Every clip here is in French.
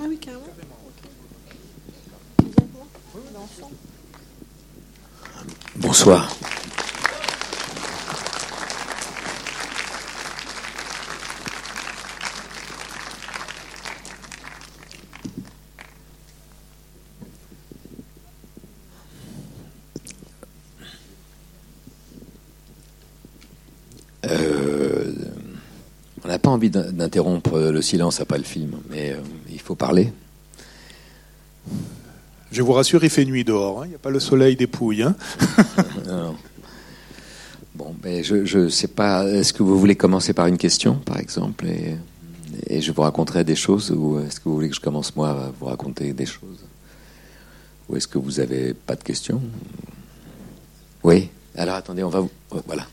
Ah oui. Bonsoir. Euh, on n'a pas envie d'in- d'interrompre le silence après le film, mais euh, faut parler. Je vous rassure, il fait nuit dehors. hein. Il n'y a pas le soleil des pouilles. hein. Non. Bon, ben je je sais pas. Est-ce que vous voulez commencer par une question, par exemple, et, et je vous raconterai des choses, ou est-ce que vous voulez que je commence moi à vous raconter des choses, ou est-ce que vous avez pas de questions? Oui. Alors attendez, on va vous. Voilà.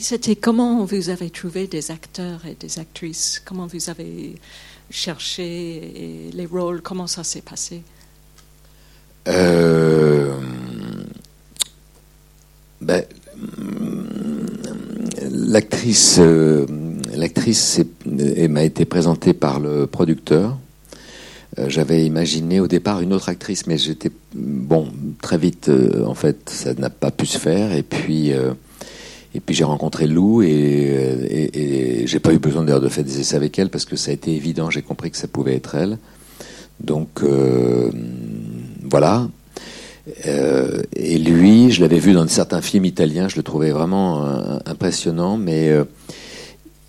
C'était comment vous avez trouvé des acteurs et des actrices? Comment vous avez cherché les rôles? Comment ça s'est passé? Euh, ben, hum, l'actrice, euh, l'actrice m'a été présentée par le producteur. Euh, J'avais imaginé au départ une autre actrice, mais j'étais bon très vite. en fait, ça n'a pas pu se faire. Et puis, et puis j'ai rencontré Lou et, et, et j'ai pas eu besoin d'ailleurs de faire des essais avec elle parce que ça a été évident. J'ai compris que ça pouvait être elle. Donc euh, voilà. Euh, et lui, je l'avais vu dans certains films italiens, je le trouvais vraiment euh, impressionnant, mais euh,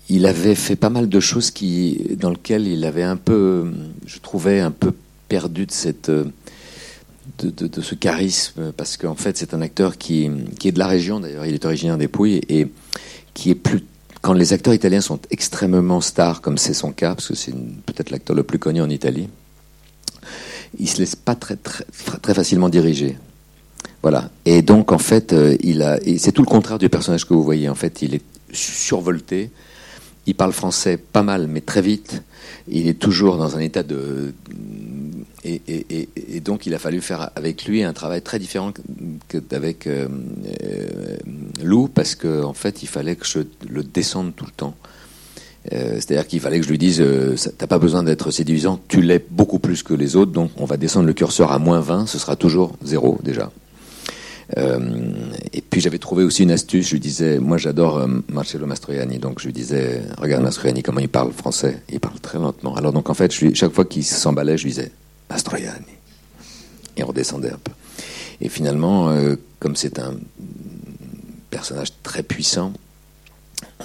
il avait fait pas mal de choses qui, dans lesquelles il avait un peu, je trouvais un peu perdu de cette, euh, de, ce charisme, parce qu'en fait, c'est un acteur qui, qui est de la région d'ailleurs. Il est originaire des Pouilles et qui est plus quand les acteurs italiens sont extrêmement stars, comme c'est son cas, parce que c'est peut-être l'acteur le plus connu en Italie, il se laisse pas très, très, très facilement diriger. Voilà. Et donc, en fait, euh, il a, c'est tout le contraire du personnage que vous voyez. En fait, il est survolté. Il parle français pas mal, mais très vite. Il est toujours dans un état de. Et, donc, il a fallu faire avec lui un travail très différent qu'avec euh, euh, Lou, parce qu'en en fait, il fallait que je le descende tout le temps. Euh, C'est-à-dire qu'il fallait que je lui dise, t'as pas besoin d'être séduisant, tu l'es beaucoup plus que les autres, donc on va descendre le curseur à moins 20, ce sera toujours zéro déjà. Et puis j'avais trouvé aussi une astuce, je lui disais, moi j'adore Marcello Mastroianni, donc je lui disais, regarde Mastroianni comment il parle français, il parle très lentement. Alors donc en fait, chaque fois qu'il s'emballait, je lui disais, Mastroianni. Et on redescendait un peu. Et finalement, euh, comme c'est un personnage très puissant,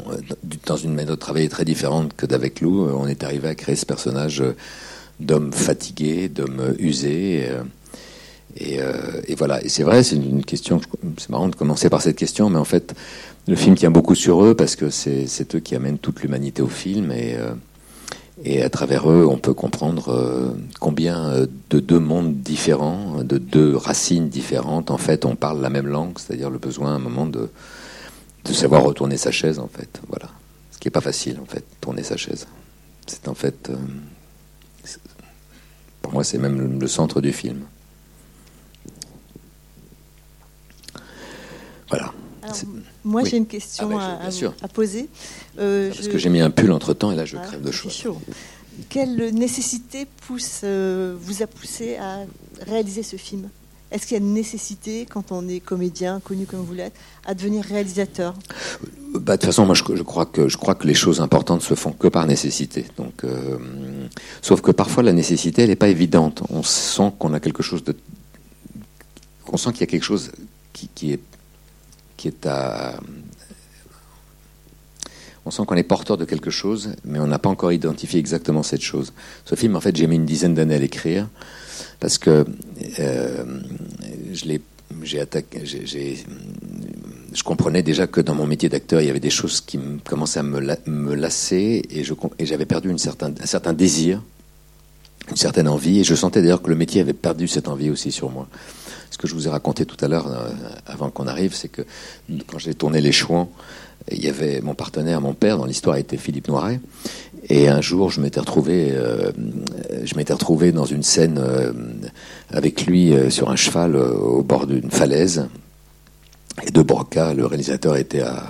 euh, dans une méthode de travail très différente que d'avec Lou, euh, on est arrivé à créer ce personnage d'homme fatigué, d'homme usé. Et, et voilà. Et c'est vrai, c'est une question. C'est marrant de commencer par cette question, mais en fait, le film tient beaucoup sur eux parce que c'est eux qui amènent toute l'humanité au film et et à travers eux, on peut comprendre euh, combien euh, de deux mondes différents, de deux racines différentes, en fait, on parle la même langue, c'est-à-dire le besoin à un moment de de savoir retourner sa chaise, en fait. Voilà. Ce qui est pas facile, en fait, tourner sa chaise. C'est en fait, euh, pour moi, c'est même le centre du film. Voilà. Alors, moi, oui. j'ai une question Ah bah, je- à- poser. Euh, Parce je- que j'ai mis un pull entre temps et là, je Ah, crève de chaud. chaud. Quelle nécessité pousse, euh, vous a poussé à réaliser ce film? Est-ce qu'il y a une nécessité, quand on est comédien, connu comme vous l'êtes, à devenir réalisateur? Bah, de toute façon, moi, je, je crois que je crois que les choses importantes se font que par nécessité. Donc, euh, sauf que parfois la nécessité, elle n'est pas évidente. On sent qu'on a quelque chose de, on sent qu'il y a quelque chose qui, qui est à, on sent qu'on est porteur de quelque chose, mais on n'a pas encore identifié exactement cette chose. Ce film, en fait, j'ai mis une dizaine d'années à l'écrire parce que euh, je comprenais déjà que dans mon métier d'acteur, il y avait des choses qui me- commençaient à me, la- me lasser et, j'avais perdu un certain désir, une certaine envie, et je sentais d'ailleurs que le métier avait perdu cette envie aussi sur moi. Ce que je vous ai raconté tout à l'heure, euh, avant qu'on arrive, c'est que quand j'ai tourné Les Chouans, il y avait mon partenaire, mon père, dans l'histoire était Philippe Noiret. Et un jour, je m'étais retrouvé, euh, je m'étais retrouvé dans une scène euh, avec lui sur un cheval au bord d'une falaise. Et de Broca, le réalisateur, était à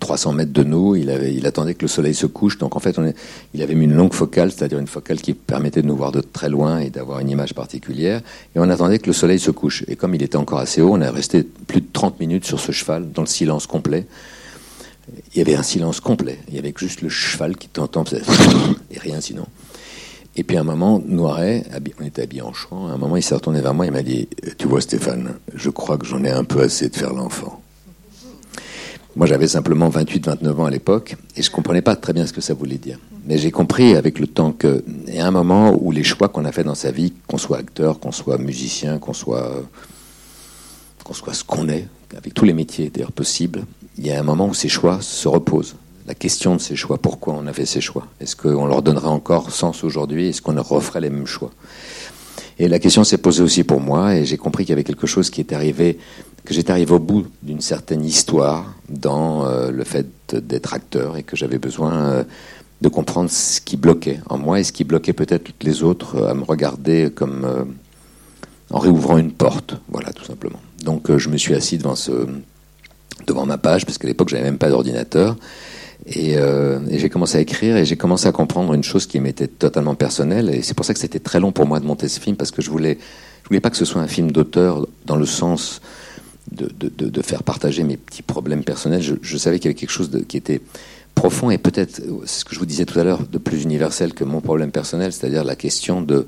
300 mètres de nous. Il, avait, il attendait que le soleil se couche. Donc en fait, on il avait mis une longue focale, c'est-à-dire une focale qui permettait de nous voir de très loin et d'avoir une image particulière. Et on attendait que le soleil se couche. Et comme il était encore assez haut, on est resté plus de 30 minutes sur ce cheval, dans le silence complet. Il y avait un silence complet. Il y avait juste le cheval qui t'entend, et rien sinon. Et puis à un moment, Noiret, on était habillés en chant, à un moment il s'est retourné vers moi, il m'a dit, tu vois Stéphane, je crois que j'en ai un peu assez de faire l'enfant. Moi j'avais simplement 28-29 ans à l'époque, et je comprenais pas très bien ce que ça voulait dire. Mais j'ai compris avec le temps qu'il y a un moment où les choix qu'on a fait dans sa vie, qu'on soit acteur, qu'on soit musicien, qu'on soit, qu'on soit ce qu'on est, avec tous les métiers d'ailleurs possibles, il y a un moment où ces choix se reposent la question de ces choix. Pourquoi on a fait ces choix? Est-ce qu'on leur donnerait encore sens aujourd'hui? Est-ce qu'on referait les mêmes choix? Et la question s'est posée aussi pour moi, et j'ai compris qu'il y avait quelque chose qui est arrivé, que j'étais arrivé au bout d'une certaine histoire dans euh, le fait d'être acteur, et que j'avais besoin euh, de comprendre ce qui bloquait en moi, et ce qui bloquait peut-être toutes les autres euh, à me regarder comme en réouvrant une porte, voilà, tout simplement. Donc je me suis assis devant ce devant ma page, parce qu'à l'époque j'avais même pas d'ordinateur, euh, et, j'ai commencé à écrire et j'ai commencé à comprendre une chose qui m'était totalement personnelle. Et c'est pour ça que c'était très long pour moi de monter ce film parce que je voulais, je voulais pas que ce soit un film d'auteur dans le sens de, faire partager mes petits problèmes personnels. Je, savais qu'il y avait quelque chose qui était profond et peut-être, c'est ce que je vous disais tout à l'heure, de plus universel que mon problème personnel, c'est-à-dire la question de,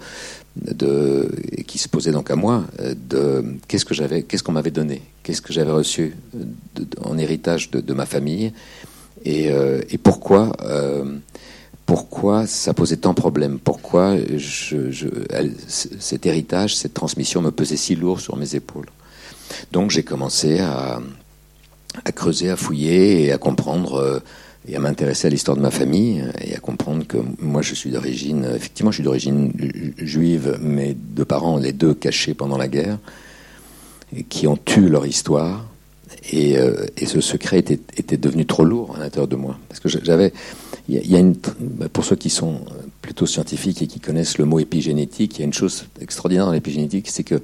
de, qui se posait donc à moi, de qu'est-ce que j'avais, qu'est-ce qu'on m'avait donné, qu'est-ce que j'avais reçu en héritage de, de ma famille et, euh, et pourquoi euh, pourquoi ça posait tant de problèmes Pourquoi je, je, cet héritage, cette transmission me pesait si lourd sur mes épaules Donc j'ai commencé à, creuser, à fouiller et à comprendre euh, et à m'intéresser à l'histoire de ma famille et à comprendre que moi je suis d'origine, effectivement je suis d'origine juive, mais de parents les deux cachés pendant la guerre, qui ont tué leur histoire et, euh, et, ce secret était, était, devenu trop lourd à l'intérieur de moi. Parce que j'avais. Il y, a pour ceux qui sont plutôt scientifiques et qui connaissent le mot épigénétique, il y a une chose extraordinaire dans l'épigénétique, c'est que,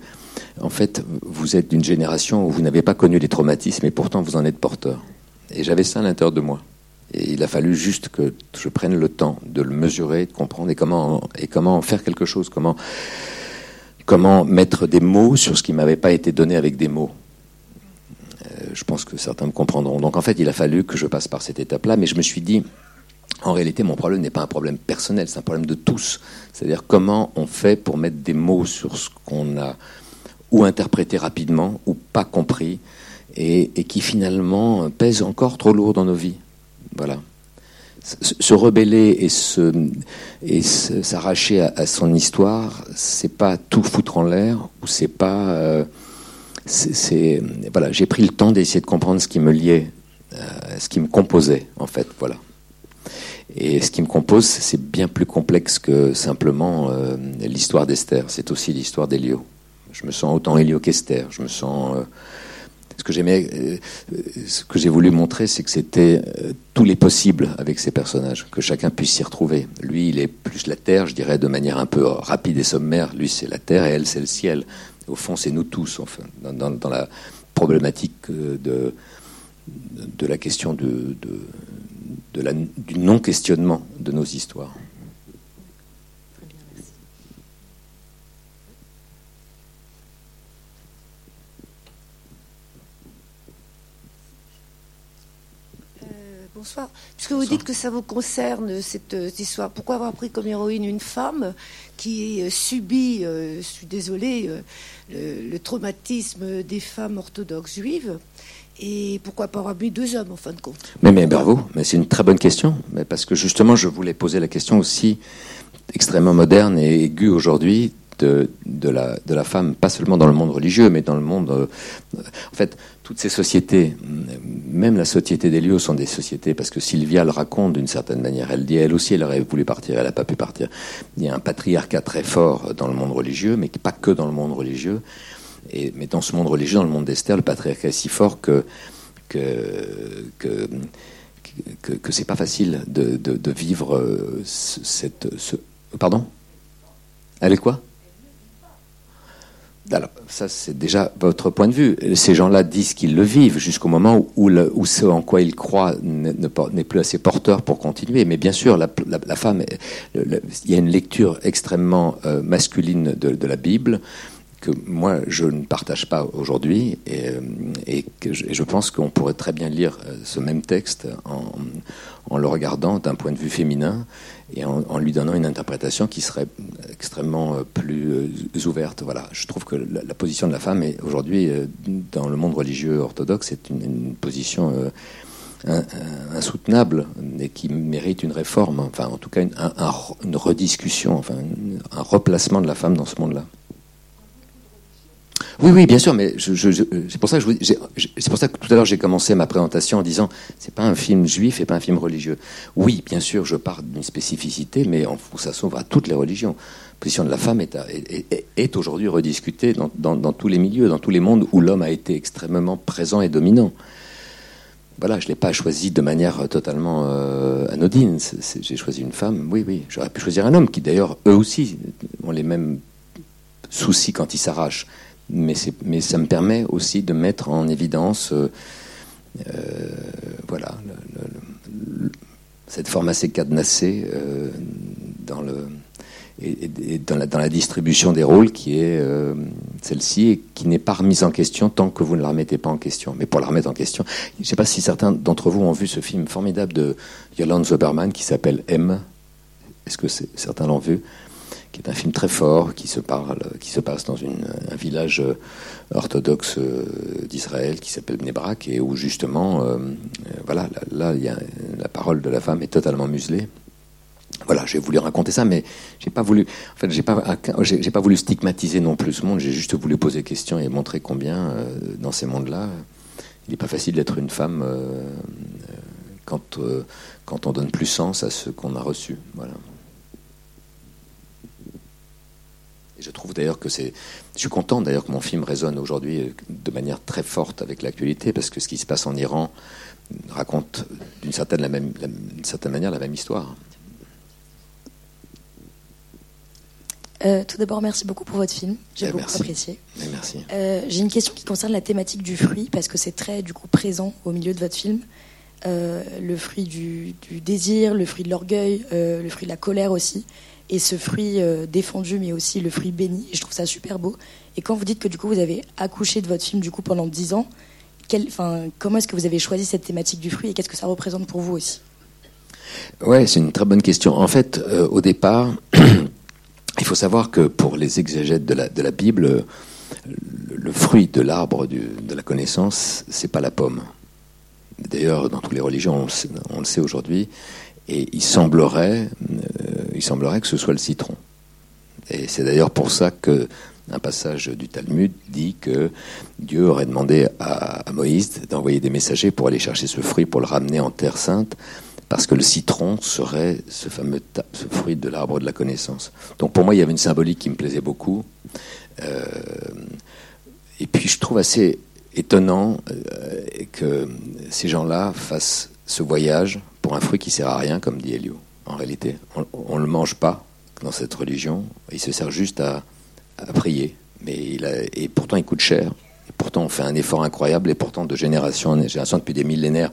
en fait, vous êtes d'une génération où vous n'avez pas connu les traumatismes et pourtant vous en êtes porteur. Et j'avais ça à l'intérieur de moi. Et il a fallu juste que je prenne le temps de le mesurer, de comprendre et comment, et comment en faire quelque chose, comment, comment mettre des mots sur ce qui m'avait pas été donné avec des mots je pense que certains me comprendront. Donc en fait, il a fallu que je passe par cette étape-là, mais je me suis dit, en réalité, mon problème n'est pas un problème personnel, c'est un problème de tous. C'est-à-dire comment on fait pour mettre des mots sur ce qu'on a ou interprété rapidement ou pas compris et, qui finalement pèse encore trop lourd dans nos vies. Voilà. Se rebeller et s'arracher à, son histoire, c'est pas tout foutre en l'air ou c'est pas euh, voilà, j'ai pris le temps d'essayer de comprendre ce qui me liait, euh, ce qui me composait en fait, voilà. Et ce qui me compose, c'est bien plus complexe que simplement euh, l'histoire d'Esther. C'est aussi l'histoire d'Élio. Je me sens autant Élio qu'Esther. Je me sens. Euh, ce que j'aimais, ce que j'ai voulu montrer, c'est que c'était tous les possibles avec ces personnages, que chacun puisse s'y retrouver. Lui, il est plus la terre, je dirais, de manière un peu rapide et sommaire. Lui, c'est la terre et elle, c'est le ciel. Au fond, c'est nous tous, enfin, dans, la problématique euh, de, de la question de, de, la, du non-questionnement de nos histoires. Bonsoir. Puisque vous dites que ça vous concerne, cette, cette, histoire, pourquoi avoir pris comme héroïne une femme qui euh, subit, je suis désolée, le, traumatisme des femmes orthodoxes juives et pourquoi pas avoir mis deux hommes en fin de compte? Mais, mais bravo, mais c'est une très bonne question, mais parce que justement je voulais poser la question aussi extrêmement moderne et aiguë aujourd'hui de, la, de la femme, pas seulement dans le monde religieux, mais dans le monde... Euh, en fait, toutes ces sociétés, même la société des lieux, sont des sociétés, parce que Sylvia le raconte d'une certaine manière. Elle dit, elle aussi, elle aurait voulu partir, elle n'a pas pu partir. Il y a un patriarcat très fort dans le monde religieux, mais pas que dans le monde religieux. Et, mais dans ce monde religieux, dans le monde d'Esther, le patriarcat est si fort que que, que, que, c'est pas facile de, de, de vivre euh, cette... Ce, pardon? Elle est quoi? Alors, ça, c'est déjà votre point de vue. Ces gens-là disent qu'ils le vivent jusqu'au moment où, ce en quoi ils croient n'est plus assez porteur pour continuer. Mais bien sûr, la, la, femme, il y a une lecture extrêmement euh, masculine de, la Bible que moi, je ne partage pas aujourd'hui. Et, euh, je, pense qu'on pourrait très bien lire euh, ce même texte en, le regardant d'un point de vue féminin et en, lui donnant une interprétation qui serait extrêmement euh, plus ouverte. Voilà, je trouve que la, position de la femme aujourd'hui dans le monde religieux orthodoxe est une, position insoutenable et qui mérite une réforme, enfin en tout cas une, une rediscussion, enfin un replacement de la femme dans ce monde-là. Oui, oui, bien sûr, mais c'est pour ça que tout à l'heure j'ai commencé ma présentation en disant c'est pas un film juif et pas un film religieux. Oui, bien sûr, je pars d'une spécificité, mais ça s'ouvre à toutes les religions. La position de la femme est, aujourd'hui rediscutée dans, tous les milieux, dans tous les mondes où l'homme a été extrêmement présent et dominant. Voilà, je l'ai pas choisi de manière totalement euh, anodine. J'ai choisi une femme. Oui, oui, j'aurais pu choisir un homme qui d'ailleurs eux aussi ont les mêmes soucis quand ils s'arrachent mais, ça me permet aussi de mettre en évidence euh, euh, voilà, cette forme assez cadenassée euh, dans, la, distribution des rôles qui est celle-ci et qui n'est pas remise en question tant que vous ne la remettez pas en question. Mais pour la remettre en question, je ne sais pas si certains d'entre vous ont vu ce film formidable de Yolande Zoberman qui s'appelle M. Est-ce que certains l'ont vu? Qui est un film très fort, qui se, passe dans un village euh, orthodoxe euh, d'Israël qui s'appelle Nebrak, et où justement, euh, voilà, là, la parole de la femme est totalement muselée. Voilà, j'ai voulu raconter ça, mais j'ai pas voulu, en fait, j'ai pas, pas voulu stigmatiser non plus ce monde. J'ai juste voulu poser questions et montrer combien, dans ces mondes-là, il n'est pas facile d'être une femme quand quand on donne plus sens à ce qu'on a reçu. Voilà. Et je trouve d'ailleurs que c'est. Je suis content d'ailleurs que mon film résonne aujourd'hui euh, de manière très forte avec l'actualité, parce que ce qui se passe en Iran raconte d'une certaine, la même, certaine manière la même histoire. Euh, tout d'abord, merci beaucoup pour votre film. J'ai eh, beaucoup apprécié. Eh, merci. Euh, j'ai une question qui concerne la thématique du fruit, parce que c'est très du coup présent au milieu de votre film. le fruit du, du, désir, le fruit de l'orgueil, le fruit de la colère aussi et ce fruit euh, défendu, mais aussi le fruit béni. Je trouve ça super beau. Et quand vous dites que du coup vous avez accouché de votre film du coup pendant 10 ans, comment est-ce que vous avez choisi cette thématique du fruit et qu'est-ce que ça représente pour vous aussi? Ouais, c'est une très bonne question. En fait, euh, au départ, il faut savoir que pour les exégètes de la, Bible, le, fruit de l'arbre de la connaissance, c'est pas la pomme. D'ailleurs, dans toutes les religions, on on le sait aujourd'hui, et il semblerait, euh, il semblerait que ce soit le citron. Et c'est d'ailleurs pour ça que un passage du Talmud dit que Dieu aurait demandé à, Moïse d'envoyer des messagers pour aller chercher ce fruit, pour le ramener en terre sainte, parce que le citron serait ce fameux fruit de l'arbre de la connaissance. Donc pour moi, il y avait une symbolique qui me plaisait beaucoup. Euh, et puis je trouve assez étonnant euh, que ces gens-là fassent ce voyage pour un fruit qui sert à rien, comme dit Elio. En réalité, on ne le mange pas dans cette religion. Il se sert juste à, prier. Mais et pourtant, il coûte cher. Et pourtant, on fait un effort incroyable. Et pourtant, de génération en génération, depuis des millénaires,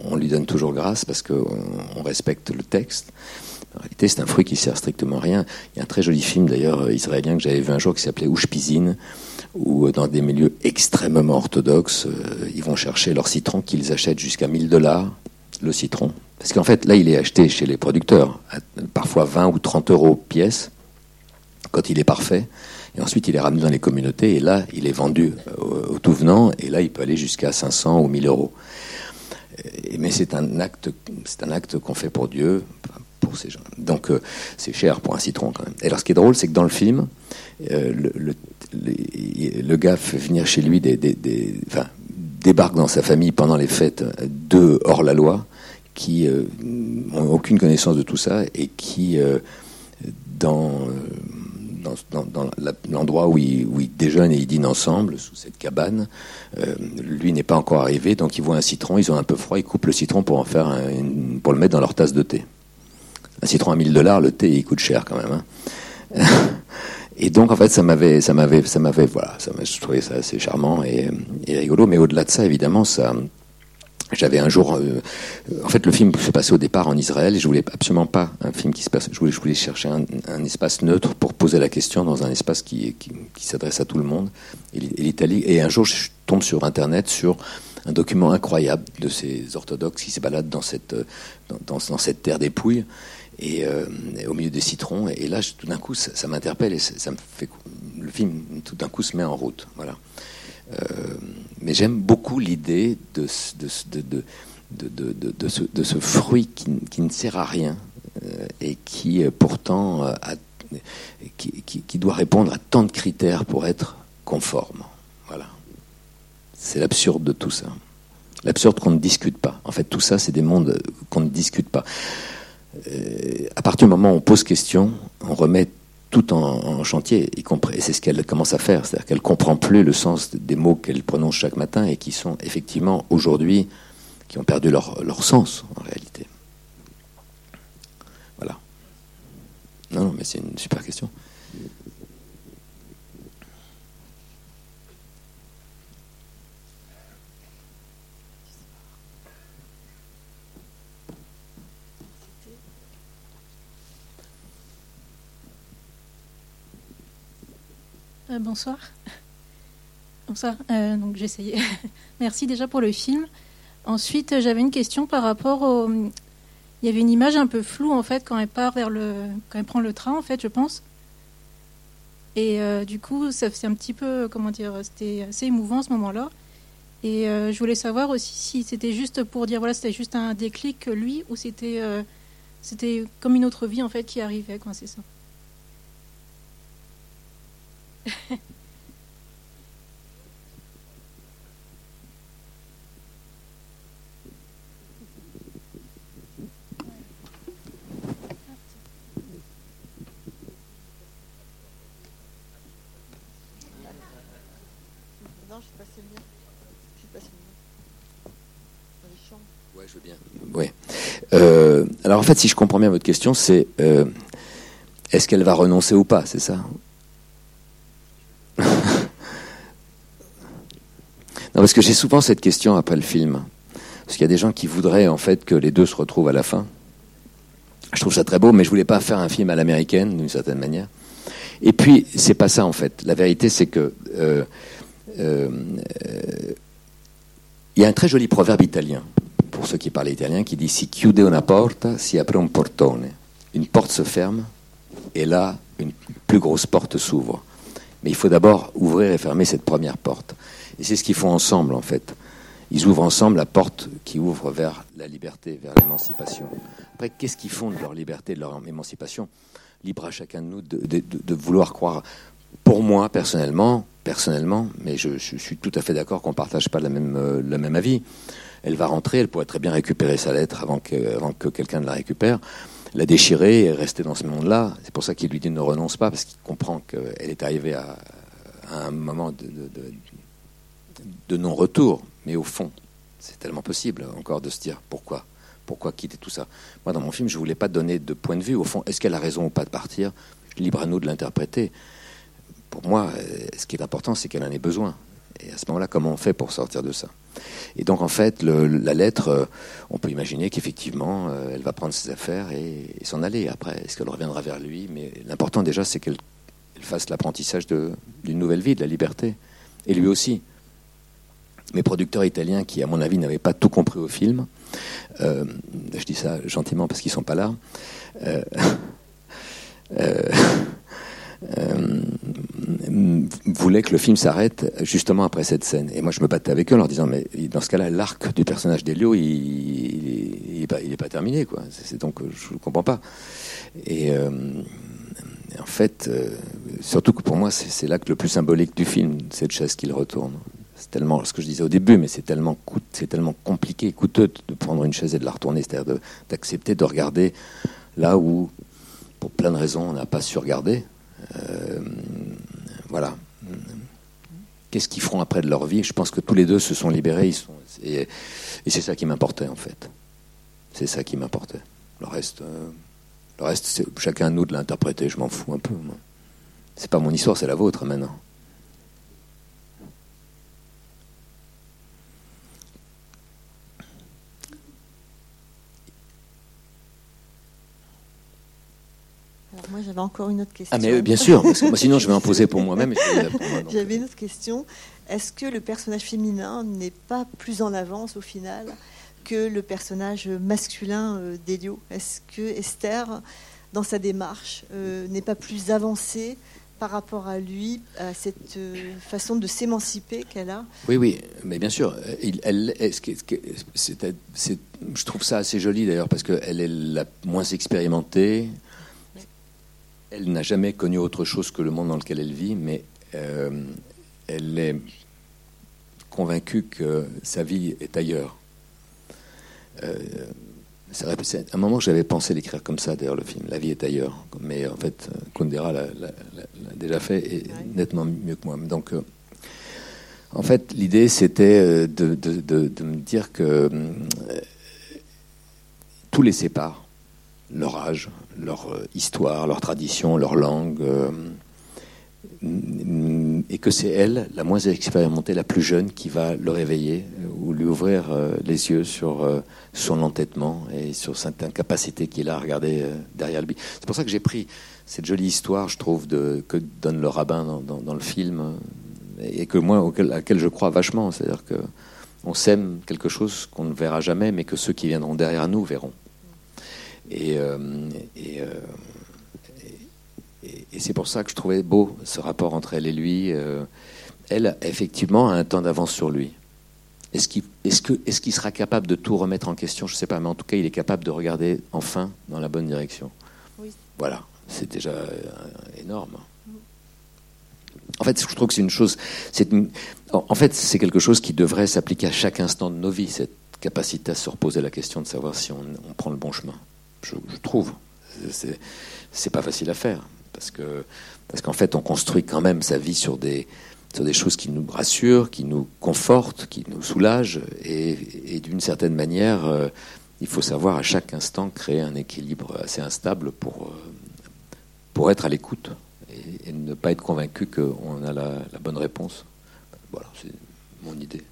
on, lui donne toujours grâce parce qu'on on respecte le texte. En réalité, c'est un fruit qui sert strictement à rien. Il y a un très joli film d'ailleurs euh, israélien que j'avais vu un jour qui s'appelait Oushpizine, où euh, dans des milieux extrêmement orthodoxes, euh, ils vont chercher leur citron qu'ils achètent jusqu'à 1000 dollars le citron. Parce qu'en fait, là, il est acheté chez les producteurs, parfois 20 ou 30 euros pièce, quand il est parfait. Et ensuite, il est ramené dans les communautés, et là, il est vendu au, tout venant, et là, il peut aller jusqu'à 500 ou 1000 euros. Mais c'est un acte, c'est un acte qu'on fait pour Dieu, pour ces gens. Donc, euh, c'est cher pour un citron quand même. Et alors, ce qui est drôle, c'est que dans le film, euh, le, gars fait venir chez lui des, des, débarque dans sa famille pendant les fêtes deux hors-la-loi qui n'ont euh, aucune connaissance de tout ça et qui, euh, dans, euh, dans, dans, l'endroit où ils, déjeunent et ils dînent ensemble, sous cette cabane, lui n'est pas encore arrivé, donc ils voient un citron, ils ont un peu froid, ils coupent le citron pour, en faire pour le mettre dans leur tasse de thé. Un citron à 1000 dollars, le thé, il coûte cher quand même. Hein. Et donc, en fait, ça m'avait, ça m'avait, ça m'avait, voilà, ça m'a, je trouvais ça assez charmant et, et rigolo. Mais au-delà de ça, évidemment, ça, j'avais un jour, euh, en fait, le film s'est passé au départ en Israël et je voulais absolument pas un film qui se passe. Je voulais, je voulais chercher un, un espace neutre pour poser la question dans un espace qui, qui, qui s'adresse à tout le monde. Et l'Italie. Et un jour, je tombe sur Internet sur un document incroyable de ces orthodoxes qui se baladent dans cette, dans, dans, dans cette terre dépouille et, euh, au milieu des citrons. Et, là, tout d'un coup, ça, m'interpelle et ça, me fait. Le film, tout d'un coup, se met en route. Voilà. Euh, mais j'aime beaucoup l'idée de, de, de, ce, de ce fruit qui, qui ne sert à rien euh, et qui pourtant a, qui, qui, doit répondre à tant de critères pour être conforme. Voilà. C'est l'absurde de tout ça. L'absurde qu'on ne discute pas. En fait, tout ça, c'est des mondes qu'on ne discute pas. Euh, à partir du moment où on pose question, on remet tout en, chantier, et c'est ce qu'elle commence à faire, c'est-à-dire qu'elle comprend plus le sens des mots qu'elle prononce chaque matin et qui sont effectivement aujourd'hui, qui ont perdu leur, leur sens en réalité. Voilà. Non, non mais c'est une super question. Euh, bonsoir. Bonsoir. Euh, donc essayé. Merci déjà pour le film. Ensuite, euh, j'avais une question par rapport au. Il y avait une image un peu floue en fait quand elle part vers le, quand elle prend le train en fait, je pense. Et du coup, ça c'est un petit peu, comment dire, c'était assez émouvant ce moment-là. Et je voulais savoir aussi si c'était juste pour dire voilà, c'était juste un déclic lui ou c'était c'était comme une autre vie en fait qui arrivait, quoi, c'est ça. Non, je passe le mien. Je passe le mien. Dans les champs. Ouais, je veux bien. Ouais. Euh, alors en fait, si je comprends bien votre question, c'est euh, est-ce qu'elle va renoncer ou pas, c'est ça Non, parce que j'ai souvent cette question après le film. Parce qu'il y a des gens qui voudraient en fait que les deux se retrouvent à la fin. Je trouve ça très beau, mais je voulais pas faire un film à l'américaine d'une certaine manière. Et puis c'est pas ça en fait. La vérité, c'est que euh, euh, il y a un très joli proverbe italien pour ceux qui parlent italien qui dit si chiude una porta, si apre un portone. Une porte se ferme et là une plus grosse porte s'ouvre. Mais il faut d'abord ouvrir et fermer cette première porte. Et c'est ce qu'ils font ensemble, en fait. Ils ouvrent ensemble la porte qui ouvre vers la liberté, vers l'émancipation. Après, qu'est-ce qu'ils font de leur liberté, de leur émancipation? Libre à chacun de nous de, vouloir croire. Pour moi, personnellement, personnellement, mais je, suis tout à fait d'accord qu'on ne partage pas la même, euh, le même avis. Elle va rentrer, elle pourrait très bien récupérer sa lettre avant que, quelqu'un ne la récupère la déchirer et rester dans ce monde-là. C'est pour ça qu'il lui dit ne renonce pas, parce qu'il comprend qu'elle est arrivée à, un moment de, de, non-retour. Mais au fond, c'est tellement possible encore de se dire pourquoi pourquoi quitter tout ça Moi, dans mon film, je ne voulais pas donner de point de vue. Au fond, est-ce qu'elle a raison ou pas de partir? Libre à nous de l'interpréter. Pour moi, ce qui est important, c'est qu'elle en ait besoin. Et à ce moment-là, comment on fait pour sortir de ça? Et donc, en fait, la lettre, euh, on peut imaginer qu'effectivement, euh, elle va prendre ses affaires et, s'en aller. Après, est-ce qu'elle reviendra vers lui? Mais l'important déjà, c'est qu'elle fasse l'apprentissage d'une nouvelle vie, de la liberté. Et lui aussi. Mes producteurs italiens, qui, à mon avis, n'avaient pas tout compris au film, euh, je dis ça gentiment parce qu'ils sont pas là, euh, voulaient que le film s'arrête justement après cette scène. Et moi, je me battais avec eux en leur disant, mais dans ce cas-là, l'arc du personnage d'Elio, il, il, il, pas, pas terminé, quoi. C'est donc, je ne comprends pas. Et en fait, surtout que pour moi, c'est l'acte le plus symbolique du film, cette chaise qu'il retourne c'est tellement ce que je disais au début, mais c'est tellement c'est tellement compliqué, coûteux de prendre une chaise et de la retourner, c'est-à-dire d'accepter de, de, regarder là où, pour plein de raisons, on n'a pas su regarder. Euh, voilà. Qu'est-ce qu'ils feront après de leur vie? Je pense que tous les deux se sont libérés, ils sont, et, c'est ça qui m'importait en fait. C'est ça qui m'importait. Le reste, euh, le reste, c'est chacun à nous de l'interpréter. Je m'en fous un peu. C'est pas mon histoire, c'est la vôtre maintenant. Moi, j'avais encore une autre question. Ah mais euh, bien sûr, parce que moi, sinon je vais en poser pour moi-même. J'avais une autre question. Est-ce que le personnage féminin n'est pas plus en avance au final que le personnage masculin euh, d'Elio Est-ce que Esther, dans sa démarche, euh, n'est pas plus avancée par rapport à lui, à cette façon de s'émanciper qu'elle a? Oui, oui, mais bien sûr. il- elle, c'est- je trouve ça assez joli d'ailleurs parce qu'elle est la moins expérimentée. Elle n'a jamais connu autre chose que le monde dans lequel elle vit, mais euh, elle est convaincue que sa vie est ailleurs. Euh, c'est un moment j'avais pensé l'écrire comme ça, d'ailleurs, le film. La vie est ailleurs. Mais en fait, Kundera l'a l'a- l'a- l'a déjà fait et nettement mieux que moi. Donc, euh, en fait, l'idée, c'était euh, de, de- de- de me dire que tout les sépare. Leur âge, leur euh, histoire, leur tradition, leur langue. euh, et que c'est elle, la moins expérimentée, la plus jeune, qui va le réveiller euh, ou lui ouvrir les yeux sur son entêtement et sur certaines capacités qu'il a à regarder derrière lui. C'est pour ça que j'ai pris cette jolie histoire, je trouve, de, que donne le rabbin dans, le film, et que moi, à laquelle je crois vachement. C'est-à-dire que on sème quelque chose qu'on ne verra jamais, mais que ceux qui viendront derrière nous verront. Et, euh, et, euh, et- et c'est pour ça que je trouvais beau ce rapport entre elle et lui. Euh, elle, effectivement, a un temps d'avance sur lui. Est-ce qu'il est que, est qu'il sera capable de tout remettre en question? Je ne sais pas, mais en tout cas, il est capable de regarder enfin dans la bonne direction. Oui. Voilà, c'est déjà énorme. En fait, je trouve que c'est une chose. une- en en fait, c'est quelque chose qui devrait s'appliquer à chaque instant de nos vies, cette capacité à se reposer la question de savoir si on, on prend le bon chemin. Je, je trouve. C'est, pas facile à faire parce que parce qu'en fait, on construit quand même sa vie sur des sur des choses qui nous rassurent, qui nous confortent, qui nous soulagent, et, d'une certaine manière, euh, il faut savoir à chaque instant créer un équilibre assez instable pour euh, pour être à l'écoute et, et ne pas être convaincu qu'on a la, la bonne réponse. Voilà, c'est mon idée.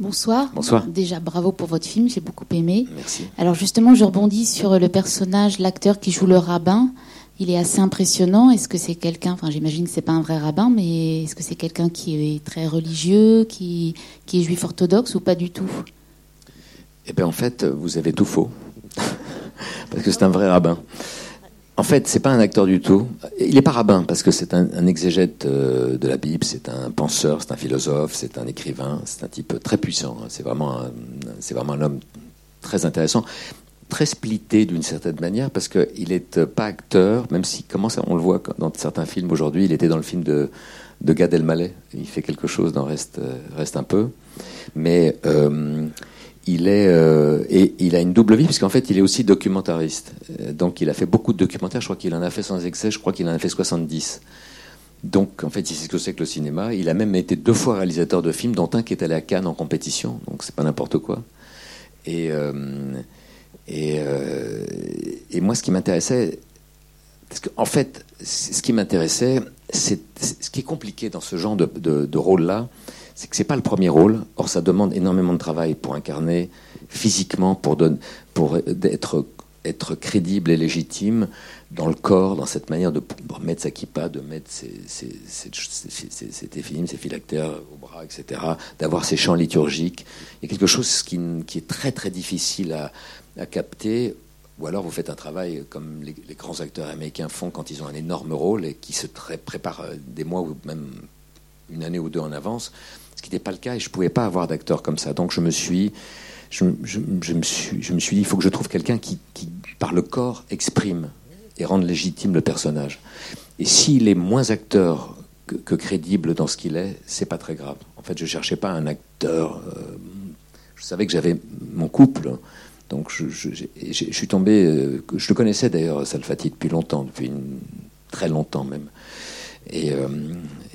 Bonsoir. Bonsoir. Déjà, bravo pour votre film, j'ai beaucoup aimé. Merci. Alors justement, je rebondis sur le personnage, l'acteur qui joue le rabbin. Il est assez impressionnant. Est-ce que c'est quelqu'un, enfin j'imagine que c'est pas un vrai rabbin, mais est-ce que c'est quelqu'un qui est très religieux, qui, qui est juif orthodoxe ou pas du tout? Eh bien, en fait, vous avez tout faux. parce que c'est un vrai rabbin. En fait, c'est pas un acteur du tout. Il n'est pas rabbin parce que c'est un, exégète euh, de la Bible, c'est un penseur, c'est un philosophe, c'est un écrivain, c'est un type très puissant. hein. C'est vraiment, un, c'est vraiment un homme très intéressant, très splitté d'une certaine manière parce qu'il est pas acteur, même si commence, à- on le voit dans certains films aujourd'hui. Il était dans le film de, de Gad Elmaleh. Il fait quelque chose dans Reste, Reste un peu, mais euh, il est euh, et il a une double vie puisqu'en fait il est aussi documentariste. Euh, Donc il a fait beaucoup de documentaires. Je crois qu'il en a fait sans excès. Je crois qu'il en a fait 70. Donc en fait il sait ce que c'est que le cinéma. Il a même été deux fois réalisateur de films, dont un qui est allé à Cannes en compétition. Donc c'est pas n'importe quoi. Et euh, et, et moi ce qui m'intéressait, parce qu'en en fait ce qui m'intéressait, c'est ce qui est compliqué dans ce genre de, de rôle-là, c'est que c'est pas le premier rôle. Or, ça demande énormément de travail pour incarner physiquement, pour, être, crédible et légitime dans le corps, dans cette manière de mettre sa kippa, de mettre ses, ses, ses, ses- ses- ses phylactères au bras, etc., d'avoir ses chants liturgiques. Il y a quelque chose qui, est très très difficile à, capter. Ou alors vous faites un travail comme les, grands acteurs américains font quand ils ont un énorme rôle et qui se préparent des mois ou même une année ou deux en avance, ce qui n'était pas le cas et je ne pouvais pas avoir d'acteur comme ça. Donc je me suis, je, me suis, je me suis dit, il faut que je trouve quelqu'un qui, par le corps, exprime et rende légitime le personnage. Et s'il est moins acteur que, crédible dans ce qu'il est, c'est pas très grave. En fait, je cherchais pas un acteur. euh, je savais que j'avais mon couple. Donc je, suis tombé. euh, je le connaissais d'ailleurs, Salfati, depuis longtemps, depuis très longtemps même. Et, euh,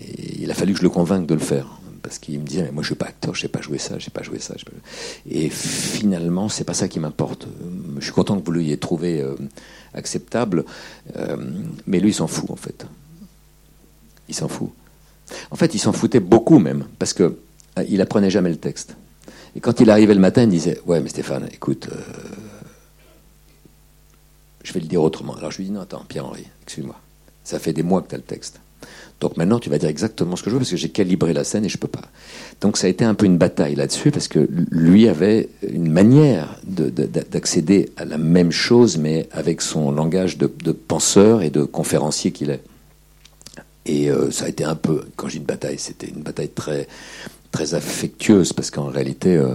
et il a fallu que je le convainque de le faire. Parce qu'il me disait mais moi je suis pas acteur, je sais pas jouer ça, je sais pas jouer ça. Et finalement, c'est pas ça qui m'importe. Je suis content que vous l'ayez trouvé euh, acceptable, euh, mais lui il s'en fout en fait. Il s'en fout. En fait, il s'en foutait beaucoup même, parce que euh, il apprenait jamais le texte. Et quand il arrivait le matin, il disait ouais mais Stéphane, écoute. je vais le dire autrement. Alors je lui dis non, attends, Pierre-Henri, excuse-moi. Ça fait des mois que tu as le texte. Donc maintenant, tu vas dire exactement ce que je veux parce que j'ai calibré la scène et je peux pas. Donc ça a été un peu une bataille là-dessus parce que lui avait une manière d'accéder à la même chose, mais avec son langage de, penseur et de conférencier qu'il est. Et euh, ça a été un peu, quand j'ai une bataille, c'était une bataille très très affectueuse parce qu'en réalité, euh,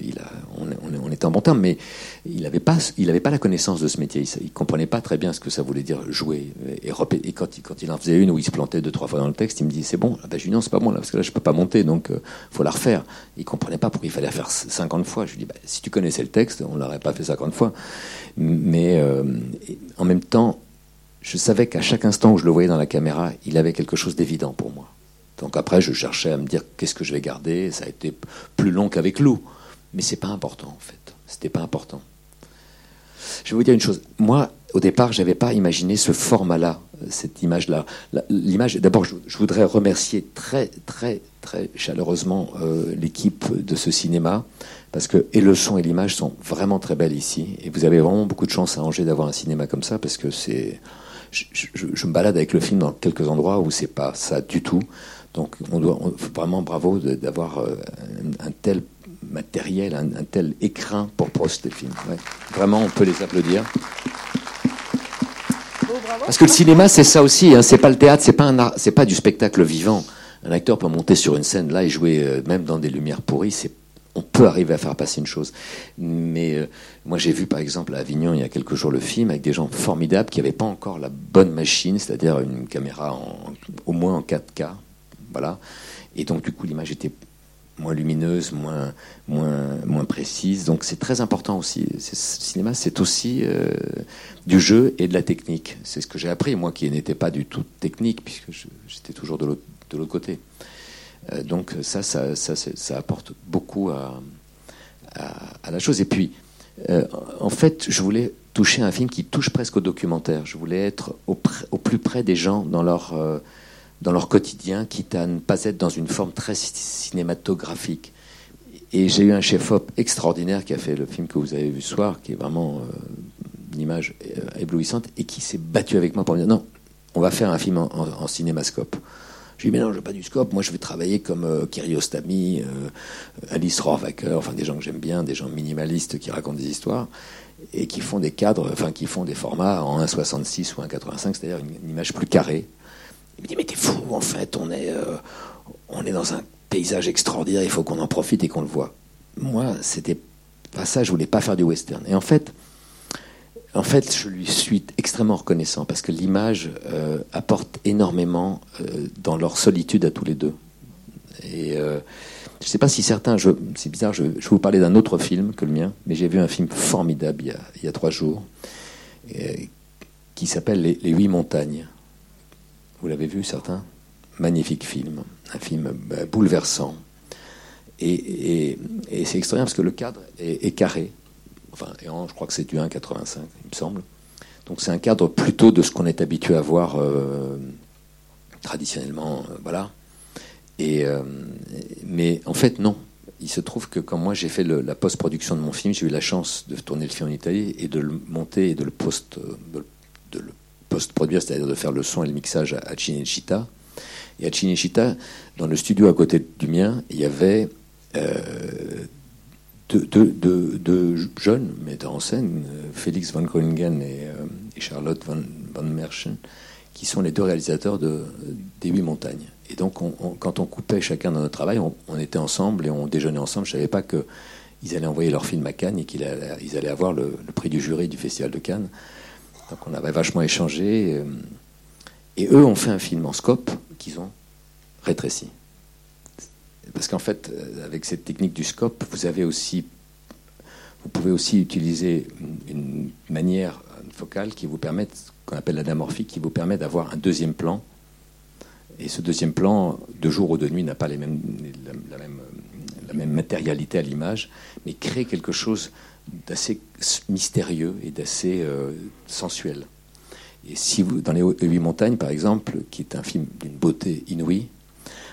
il a, on, on, était en bon terme, mais il n'avait pas, il avait pas la connaissance de ce métier. Il, ne comprenait pas très bien ce que ça voulait dire jouer et, et quand, il, quand il en faisait une où il se plantait deux trois fois dans le texte, il me dit c'est bon, ben Julien c'est pas bon là parce que là je peux pas monter donc euh, faut la refaire. Il comprenait pas pourquoi il fallait la faire 50 fois. Je lui dis bah, si tu connaissais le texte, on l'aurait pas fait 50 fois. Mais euh, en même temps, je savais qu'à chaque instant où je le voyais dans la caméra, il avait quelque chose d'évident pour moi. Donc après, je cherchais à me dire qu'est-ce que je vais garder. Ça a été plus long qu'avec Lou, mais c'est pas important en fait. C'était pas important. Je vais vous dire une chose. Moi, au départ, j'avais pas imaginé ce format-là, cette image-là. L'image. D'abord, je, voudrais remercier très, très, très chaleureusement euh, l'équipe de ce cinéma parce que et le son et l'image sont vraiment très belles ici. Et vous avez vraiment beaucoup de chance à Angers d'avoir un cinéma comme ça parce que c'est. Je, je, me balade avec le film dans quelques endroits où c'est pas ça du tout. Donc on doit vraiment bravo d'avoir euh, un, tel matériel, un, tel écrin pour projeter le film. Vraiment, on peut les applaudir. Parce que le cinéma, c'est ça aussi. Hein. C'est pas le théâtre, c'est pas c'est pas du spectacle vivant. Un acteur peut monter sur une scène là et jouer euh, même dans des lumières pourries. C'est on peut arriver à faire passer une chose. Mais euh, moi, j'ai vu par exemple à Avignon il y a quelques jours le film avec des gens formidables qui n'avaient pas encore la bonne machine, c'est-à-dire une caméra au moins en 4K, Et donc, du coup, l'image était moins lumineuse, moins, moins, moins précise. Donc, c'est très important aussi. Le cinéma, c'est aussi euh, du jeu et de la technique. C'est ce que j'ai appris, moi qui n'étais pas du tout technique, puisque j'étais toujours de l'autre côté. Euh, donc, ça ça, ça, apporte beaucoup à, la chose. Et puis, euh, en fait, je voulais toucher un film qui touche presque au documentaire. Je voulais être au plus près des gens dans leur dans leur quotidien, quitte à ne pas être dans une forme très cinématographique. Et j'ai eu un chef-op extraordinaire qui a fait le film que vous avez vu ce soir, qui est vraiment euh, une image euh, éblouissante, et qui s'est battu avec moi pour me dire non, on va faire un film en, cinémascope. Je lui ai dit, mais non, je veux pas du scope. Moi, je vais travailler comme euh, Kiriostami, euh, Alice Rohrwacker, enfin des gens que j'aime bien, des gens minimalistes qui racontent des histoires et qui font des cadres, enfin qui font des formats en 1,66 ou 1,85, c'est-à-dire une, image plus carrée, il me dit, mais t'es fou, en fait, on est, euh, on est dans un paysage extraordinaire, il faut qu'on en profite et qu'on le voit. Moi, c'était pas ça, je voulais pas faire du western. Et en fait, en fait, je lui suis extrêmement reconnaissant parce que l'image euh, apporte énormément euh, dans leur solitude à tous les deux. Et je sais pas si certains, c'est bizarre, je, je, vous parler d'un autre film que le mien, mais j'ai vu un film formidable il y a, il y a trois jours qui s'appelle les, Huit Montagnes. Vous l'avez vu, certains Magnifique film, un film bah, bouleversant. Et, c'est extraordinaire parce que le cadre est, carré. Enfin, je crois que c'est du 1,85, il me semble. Donc c'est un cadre plutôt de ce qu'on est habitué à voir euh, traditionnellement, euh, voilà. Et, euh, mais en fait, non. Il se trouve que quand moi j'ai fait la post-production de mon film, j'ai eu la chance de tourner le film en Italie et de le monter et de le post, post-produire, c'est-à-dire de faire le son et le mixage à Cinecittà. Et à Cinecittà, dans le studio à côté du mien, il y avait euh, deux, jeunes metteurs en scène, Félix van Groningen et, euh, Charlotte van, van, Merchen, qui sont les deux réalisateurs de, des Huit Montagnes. Et donc, quand on coupait chacun dans notre travail, on, était ensemble et on déjeunait ensemble. Je ne savais pas qu'ils allaient envoyer leur film à Cannes et qu'ils allaient, avoir le, prix du jury du Festival de Cannes. Donc on avait vachement échangé. Euh, et eux ont fait un film en scope qu'ils ont rétréci. Parce qu'en fait, euh, avec cette technique du scope, vous avez aussi, vous pouvez aussi utiliser une, manière focale qui vous permet, qu'on appelle l'anamorphique, qui vous permet d'avoir un deuxième plan Et ce deuxième plan, de jour ou de nuit, n'a pas la même matérialité à l'image, mais crée quelque chose d'assez mystérieux et d'assez euh, sensuel. Et si vous, dans les Huit Montagnes, par exemple, qui est un film d'une beauté inouïe,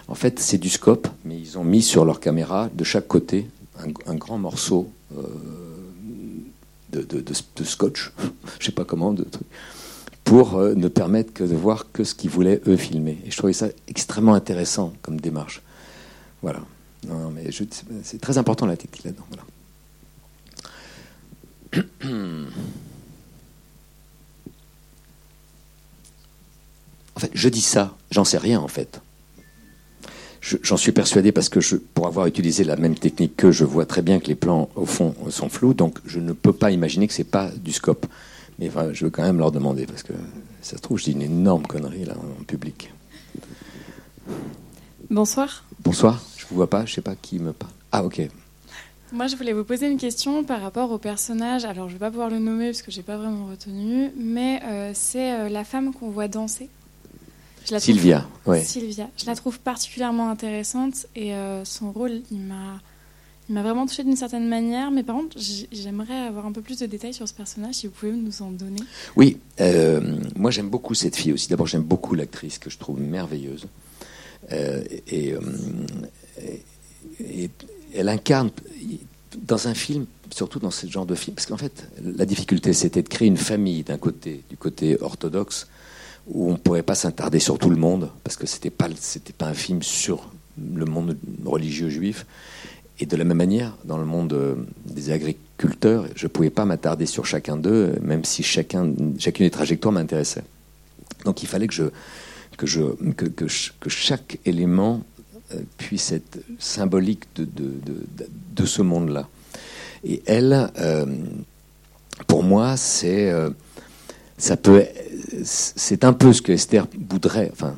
en fait, c'est du scope, mais ils ont mis sur leur caméra, de chaque côté, un, grand morceau euh, de, scotch, je sais pas comment, de pour euh, ne permettre que de voir que ce qu'ils voulaient eux filmer. Et je trouvais ça extrêmement intéressant comme démarche. Voilà. Mais c'est très important la technique là-dedans. Voilà. En fait, je dis ça, j'en sais rien en fait. J'en suis persuadé parce que je, pour avoir utilisé la même technique que je vois très bien que les plans au fond sont flous, donc je ne peux pas imaginer que c'est pas du scope. Mais je veux quand même leur demander parce que ça se trouve, je dis une énorme connerie là en public. Bonsoir. Bonsoir. Je vous vois pas, je sais pas qui me parle. Ah ok. Moi, je voulais vous poser une question par rapport au personnage. Alors, je ne vais pas pouvoir le nommer parce que j'ai pas vraiment retenu, mais euh, c'est euh, la femme qu'on voit danser. Sylvia, oui. Sylvia. Je la trouve particulièrement intéressante et euh, son rôle, il m'a, il m'a vraiment touché d'une certaine manière. Mais par contre, j'aimerais avoir un peu plus de détails sur ce personnage, si vous pouvez nous en donner. Oui, moi j'aime beaucoup cette fille aussi. D'abord, j'aime beaucoup l'actrice que je trouve merveilleuse. et, et elle incarne dans un film, surtout dans ce genre de film, parce qu'en fait, la difficulté, c'était de créer une famille d'un côté, du côté orthodoxe, où on ne pourrait pas s'attarder sur tout le monde, parce que c'était pas, c'était pas un film sur le monde religieux juif. Et de la même manière, dans le monde euh, des agriculteurs, je ne pouvais pas m'attarder sur chacun d'eux, même si chacun, chacune des trajectoires m'intéressait. Donc il fallait que, que, que, que chaque élément puisse être symbolique de, de, de, ce monde-là. Et elle, euh, pour moi, c'est euh, c'est un peu ce que Esther voudrait, enfin,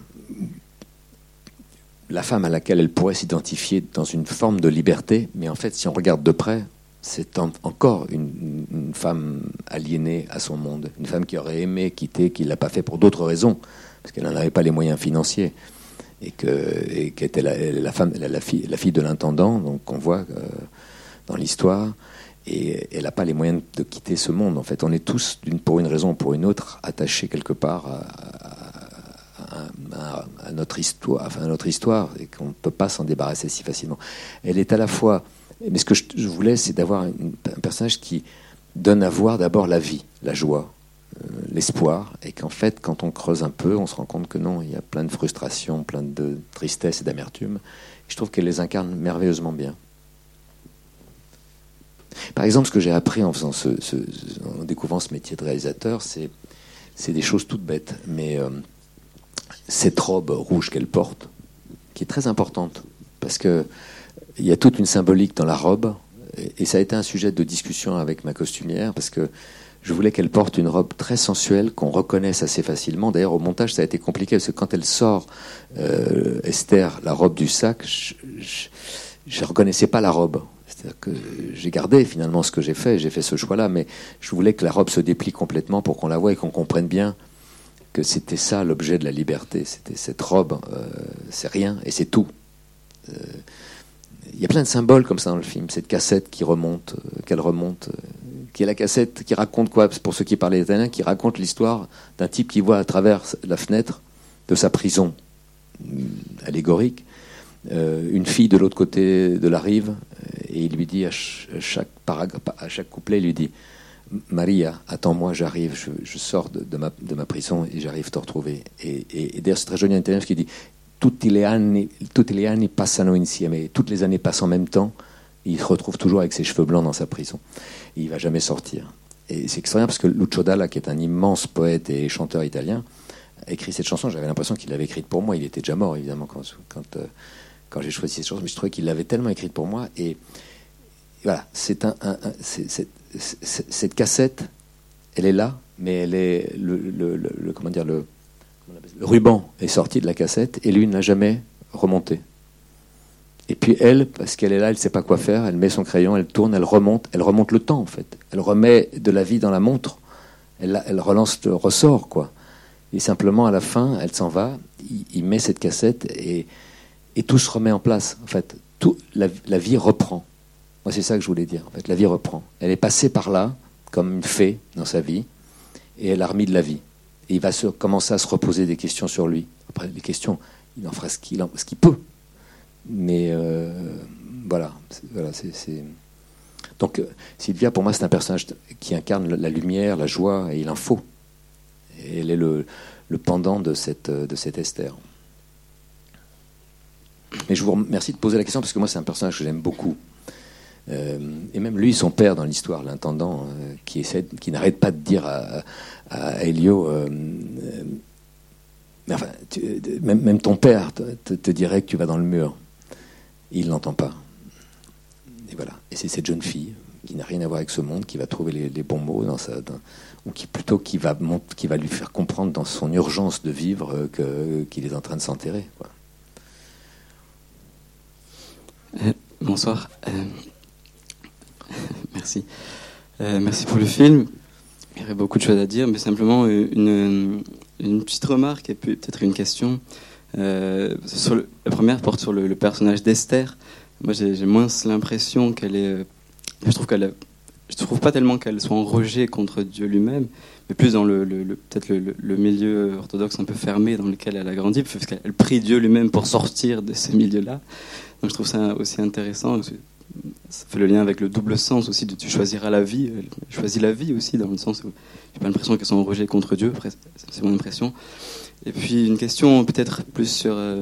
la femme à laquelle elle pourrait s'identifier dans une forme de liberté, mais en fait, si on regarde de près, c'est encore une, une, femme aliénée à son monde, une femme qui aurait aimé quitter, qui ne l'a pas fait pour d'autres raisons, parce qu'elle n'en avait pas les moyens financiers et que était la, femme, la, fille, la fille de l'intendant, donc qu'on voit euh, dans l'histoire. Et elle n'a pas les moyens de quitter ce monde. En fait, on est tous, pour une raison ou pour une autre, attachés quelque part à, notre histoire, à notre histoire, et qu'on ne peut pas s'en débarrasser si facilement. Elle est à la fois. Mais ce que je, voulais, c'est d'avoir un personnage qui donne à voir d'abord la vie, la joie, l'espoir, et qu'en fait, quand on creuse un peu, on se rend compte que non, il y a plein de frustration, plein de tristesse et d'amertume. Je trouve qu'elle les incarne merveilleusement bien. Par exemple, ce que j'ai appris en, faisant ce, en découvrant ce métier de réalisateur, c'est, c'est des choses toutes bêtes. Mais euh, cette robe rouge qu'elle porte, qui est très importante, parce qu'il y a toute une symbolique dans la robe, et ça a été un sujet de discussion avec ma costumière, parce que je voulais qu'elle porte une robe très sensuelle, qu'on reconnaisse assez facilement. D'ailleurs, au montage, ça a été compliqué, parce que quand elle sort, euh, Esther, la robe du sac, je ne reconnaissais pas la robe. C'est-à-dire que j'ai gardé finalement ce que j'ai fait, j'ai fait ce choix-là, mais je voulais que la robe se déplie complètement pour qu'on la voie et qu'on comprenne bien que c'était ça l'objet de la liberté. C'était cette robe, euh, c'est rien et c'est tout. Euh, il y a plein de symboles comme ça dans le film. Cette cassette qui remonte, qu'elle remonte, qui est la cassette qui raconte quoi Pour ceux qui parlent italien, qui raconte l'histoire d'un type qui voit à travers la fenêtre de sa prison mm, allégorique euh, une fille de l'autre côté de la rive et il lui dit à chaque, à chaque couplet, lui dit Maria, attends-moi, j'arrive, je, sors de, ma, de, ma, prison et j'arrive te retrouver. Et, d'ailleurs, c'est très joli en italien qui dit les anni, insieme. Toutes les années passent en même temps. Il se retrouve toujours avec ses cheveux blancs dans sa prison il va jamais sortir. Et c'est extraordinaire parce que Lucio Dalla, qui est un immense poète et chanteur italien, a écrit cette chanson. J'avais l'impression qu'il l'avait écrite pour moi. Il était déjà mort, évidemment, quand, euh, j'ai choisi cette chanson. Mais je trouvais qu'il l'avait tellement écrite pour moi. Et, voilà, cette cassette, elle est là, mais elle est le, ruban est sorti de la cassette et lui n'a jamais remonté. Et puis elle, parce qu'elle est là, elle ne sait pas quoi faire, elle met son crayon, elle tourne, elle remonte, elle remonte le temps en fait. Elle remet de la vie dans la montre, elle, relance le ressort quoi. Et simplement, à la fin, elle s'en va, il, met cette cassette et, et, tout se remet en place. En fait, la, vie reprend. Moi, c'est ça que je voulais dire. En fait, la vie reprend. Elle est passée par là, comme une fée dans sa vie, et elle a remis de la vie. Et il va commencer à se reposer des questions sur lui. Après, les questions, il en fera ce qu'il peut. Mais euh, voilà, voilà c'est. Donc euh, Sylvia, pour moi, c'est un personnage qui incarne la lumière, la joie, et il elle est le, pendant de cette, de cette Esther. Mais je vous remercie de poser la question parce que moi, c'est un personnage que j'aime beaucoup. Euh, et même lui, son père dans l'histoire, l'intendant, qui qui n'arrête pas de dire à, à Elio, même, ton père te, dirait que tu vas dans le mur. Il l'entend pas. Et voilà. Et c'est cette jeune fille qui n'a rien à voir avec ce monde qui va trouver les, bons mots dans sa, ou qui plutôt qui va qui va lui faire comprendre dans son urgence de vivre que qu'il est en train de s'enterrer. Euh, bonsoir. Euh, merci. Euh, merci pour le film. Il y aurait beaucoup de choses à dire, mais simplement une, une petite remarque et peut-être une question. Sur la première porte sur le personnage d'Esther. Moi, j'ai moins l'impression qu'elle est. Euh, je trouve qu'elle. Je trouve pas tellement qu'elle soit en rejet contre Dieu lui-même, mais plus dans le, peut-être le, milieu orthodoxe un peu fermé dans lequel elle a grandi, parce qu'elle prie Dieu lui-même pour sortir de ce milieu-là. Donc je trouve ça aussi intéressant. Ça fait le lien avec le double sens aussi de tu choisiras la vie. Elle choisit la vie aussi, dans le sens où j'ai pas l'impression qu'elle soit en rejet contre Dieu, c'est mon impression. Et puis une question peut-être plus sur. Euh,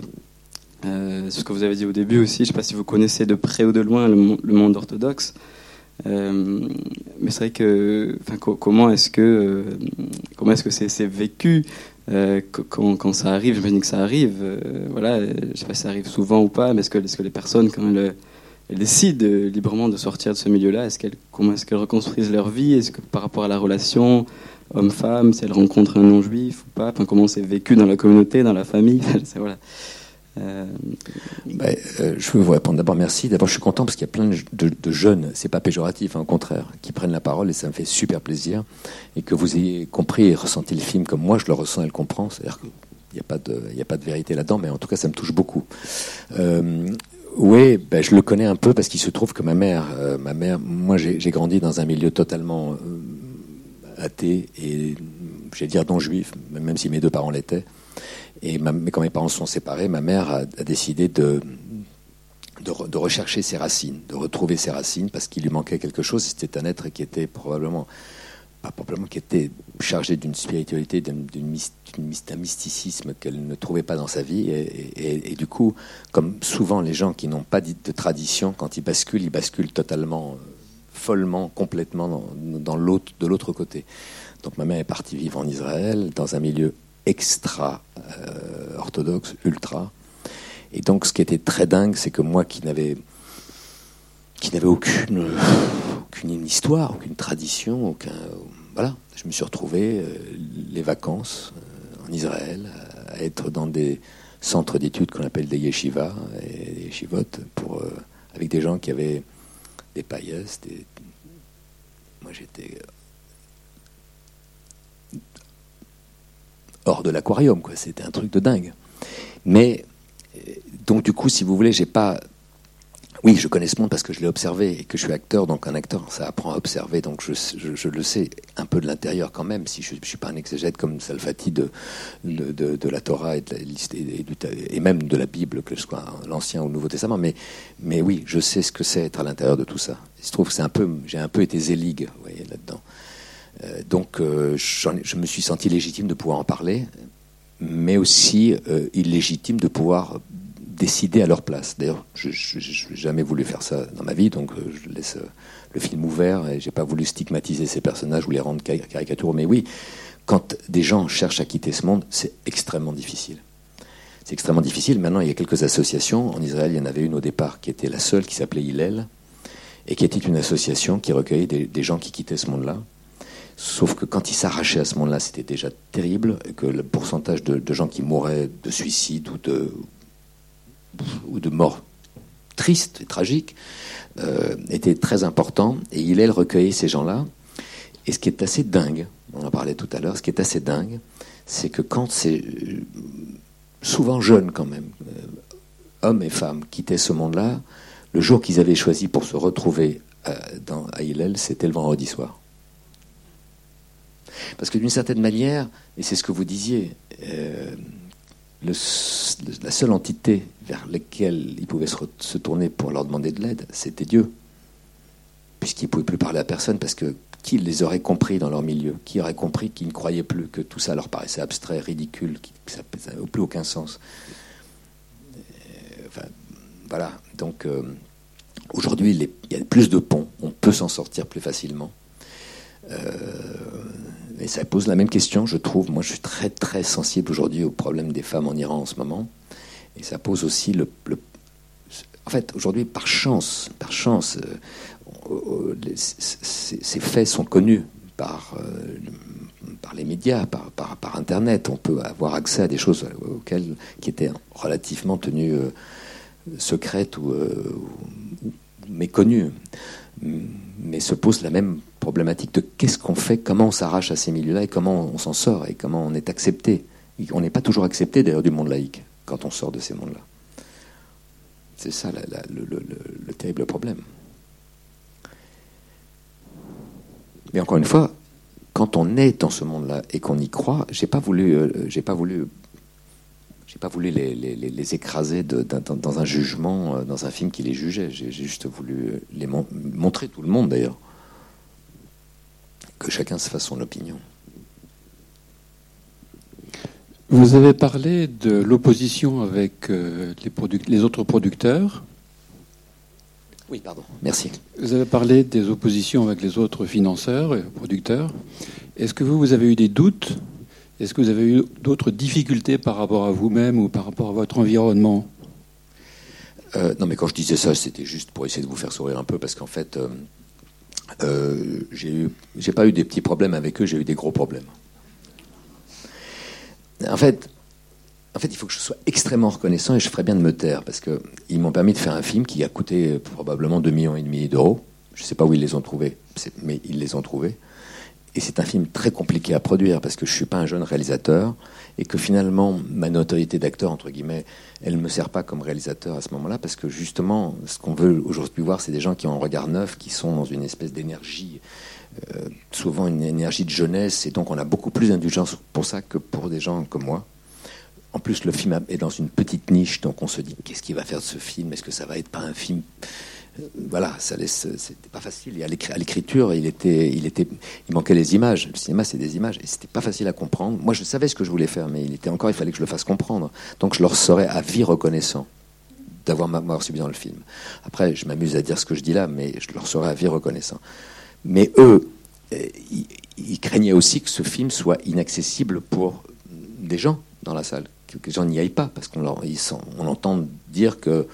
euh, ce que vous avez dit au début aussi, je ne sais pas si vous connaissez de près ou de loin le, monde orthodoxe. Euh, mais c'est vrai que, comment est-ce que, comment que c'est vécu quand, ça arrive? J'imagine que ça arrive. voilà, je ne sais pas si ça arrive souvent ou pas, mais est-ce que, est les personnes, quand elles, décident librement de sortir de ce milieu-là, comment est-ce qu'elles reconstruisent leur vie? Est-ce que par rapport à la relation homme-femme, si elles rencontrent un non-juif ou pas, comment c'est vécu dans la communauté, dans la famille voilà. Euh, ben, euh, je veux vous répondre. D'abord, merci. D'abord, je suis content parce qu'il y a plein de, de jeunes, c'est pas péjoratif, hein, au contraire, qui prennent la parole et ça me fait super plaisir. Et que vous ayez compris et ressenti le film comme moi, je le ressens et le comprends. C'est-à-dire qu'il n'y a, pas de, a pas de vérité là-dedans, mais en tout cas, ça me touche beaucoup. Euh, oui, ben, je le connais un peu parce qu'il se trouve que ma mère, ma mère moi, j'ai grandi dans un milieu totalement athée et, j'ai dire, non juif, même si mes deux parents l'étaient. Et mais quand mes parents sont séparés, ma mère a, décidé de, de, rechercher ses racines, de retrouver ses racines, parce qu'il lui manquait quelque chose. C'était un être qui était probablement, probablement, qui était chargé d'une spiritualité, d'un mysticisme qu'elle ne trouvait pas dans sa vie. Et, du coup, comme souvent les gens qui n'ont pas de tradition, quand ils basculent, ils basculent totalement, euh, follement, complètement dans, l'autre, de l'autre côté. Donc ma mère est partie vivre en Israël, dans un milieu extra euh, orthodoxe, ultra. Et donc, ce qui était très dingue, c'est que moi qui n'avais qui aucune aucune histoire, aucune tradition, aucun voilà, je me suis retrouvé euh, les vacances euh, en Israël à être dans des centres d'études qu'on appelle des yeshivas et des yeshivot pour avec des gens qui avaient des paillasses, des moi j'étais hors de l'aquarium, quoi. C'était un truc de dingue. Mais euh, donc du coup, si vous voulez, j'ai pas. Oui, je connais ce monde parce que je l'ai observé et que je suis acteur, donc un acteur, ça apprend à observer, donc je, le sais un peu de l'intérieur quand même, si je ne suis pas un exégète comme Salfati de, la Torah et, de la, et, et, même de la Bible, que ce soit l'Ancien ou le Nouveau Testament, mais, oui, je sais ce que c'est être à l'intérieur de tout ça. Il se trouve que j'ai un peu été zéligue, vous voyez, là-dedans. Euh, donc euh, je me suis senti légitime de pouvoir en parler, mais aussi euh, illégitime de pouvoir décider à leur place. D'ailleurs, je n'ai jamais voulu faire ça dans ma vie, donc je laisse le film ouvert et j'ai pas voulu stigmatiser ces personnages ou les rendre caricaturaux. Mais oui, quand des gens cherchent à quitter ce monde, c'est extrêmement difficile. C'est extrêmement difficile. Maintenant, il y a quelques associations. En Israël, il y en avait une au départ qui était la seule, qui s'appelait Hillel, et qui était une association qui recueillait des gens qui quittaient ce monde-là Sauf que quand il s'arrachait à ce moment-là, c'était déjà terrible, et que le pourcentage de, gens qui mouraient de suicide ou de, ou de mort triste et tragique euh, était très important. Et il est recueillir ces gens-là. Et ce qui est assez dingue, on en parlait tout à l'heure, ce qui est assez dingue, c'est que quand c'est souvent jeunes quand même, hommes et femmes, quittaient ce monde-là, le jour qu'ils avaient choisi pour se retrouver dans, à Hillel, c'était le vendredi soir. Parce que d'une certaine manière, et c'est ce que vous disiez, euh, la seule entité vers laquelle ils pouvaient se, tourner pour leur demander de l'aide, c'était Dieu. Puisqu'ils ne pouvaient plus parler à personne, parce que qui les aurait compris dans leur milieu? Qui aurait compris qu'ils ne croyaient plus, que tout ça leur paraissait abstrait, ridicule, que ça n'avait plus aucun sens? Euh, enfin, Voilà. Donc, euh, aujourd'hui, il y a plus de ponts, on peut s'en sortir plus facilement. Euh, et ça pose la même question, je trouve. Moi, je suis très, très sensible aujourd'hui au problème des femmes en Iran en ce moment. Et ça pose aussi le. en fait, aujourd'hui, par chance, par chance, euh, ces faits sont connus par, euh, par les médias, par, par, Internet. On peut avoir accès à des choses auxquelles, qui étaient relativement tenues secrètes ou, ou méconnues mais se pose la même problématique de qu'est-ce qu'on fait, comment on s'arrache à ces milieux-là et comment on s'en sort et comment on est accepté. On n'est pas toujours accepté d'ailleurs du monde laïque quand on sort de ces mondes-là. C'est ça le, terrible problème. Mais encore une fois, quand on est dans ce monde-là et qu'on y croit, j'ai pas voulu, euh, j'ai pas voulu j'ai pas voulu les, écraser dans, un jugement, euh, dans un film qui les jugeait. J'ai juste voulu les montrer tout le monde d'ailleurs. Que chacun se fasse son opinion. Vous avez parlé de l'opposition avec euh, les, les, autres producteurs. Oui, pardon. Merci. Vous avez parlé des oppositions avec les autres financeurs et producteurs. Est-ce que vous, vous avez eu des doutes? Est-ce que vous avez eu d'autres difficultés par rapport à vous-même ou par rapport à votre environnement? Euh, Non, mais quand je disais ça, c'était juste pour essayer de vous faire sourire un peu, parce qu'en fait, euh, euh, j'ai pas eu des petits problèmes avec eux, j'ai eu des gros problèmes. En fait, en fait, il faut que je sois extrêmement reconnaissant et je ferais bien de me taire parce qu'ils m'ont permis de faire un film qui a coûté probablement 2,5 millions et demi d'euros. Je ne sais pas où ils les ont trouvés, mais ils les ont trouvés. Et c'est un film très compliqué à produire parce que je suis pas un jeune réalisateur et que finalement ma notoriété d'acteur entre guillemets, elle me sert pas comme réalisateur à ce moment-là parce que justement ce qu'on veut aujourd'hui voir, c'est des gens qui ont un regard neuf, qui sont dans une espèce d'énergie, euh, souvent une énergie de jeunesse et donc on a beaucoup plus d'indulgence pour ça que pour des gens comme moi. En plus, le film est dans une petite niche, donc on se dit qu'est-ce qu'il va faire de ce film? Est-ce que ça va être pas un film voilà, ça laisse, c'était pas facile. à l'écriture, il était, il était, il manquait les images. Le cinéma, c'est des images, et c'était pas facile à comprendre. Moi, je savais ce que je voulais faire, mais il était encore, il fallait que je le fasse comprendre. Donc, je leur serais à vie reconnaissant d'avoir m'avoir subi dans le film. Après, je m'amuse à dire ce que je dis là, mais je leur serais à vie reconnaissant. Mais eux, eh, ils, craignaient aussi que ce film soit inaccessible pour des gens dans la salle, que, les gens n'y aillent pas, parce qu'on on entend dire que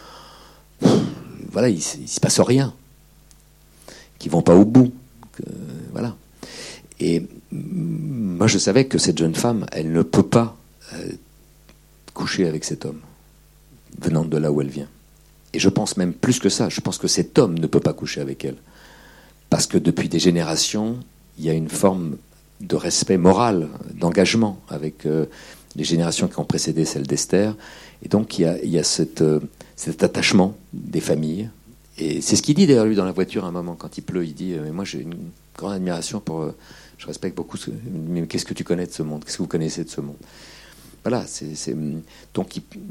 voilà, il, ne se passe rien, qui vont pas au bout, voilà. Et moi, je savais que cette jeune femme, elle ne peut pas euh, coucher avec cet homme, venant de là où elle vient. Et je pense même plus que ça, je pense que cet homme ne peut pas coucher avec elle. Parce que depuis des générations, il y a une forme de respect moral, d'engagement avec euh, les générations qui ont précédé celle d'Esther. Et donc, il y a, cette, euh, cet attachement des familles. Et c'est ce qu'il dit d'ailleurs lui dans la voiture à un moment quand il pleut. Il dit euh, mais moi j'ai une grande admiration pour, euh, je respecte beaucoup. Ce, mais qu'est-ce que tu connais de ce monde? Qu'est-ce que vous connaissez de ce monde? Voilà. C'est, donc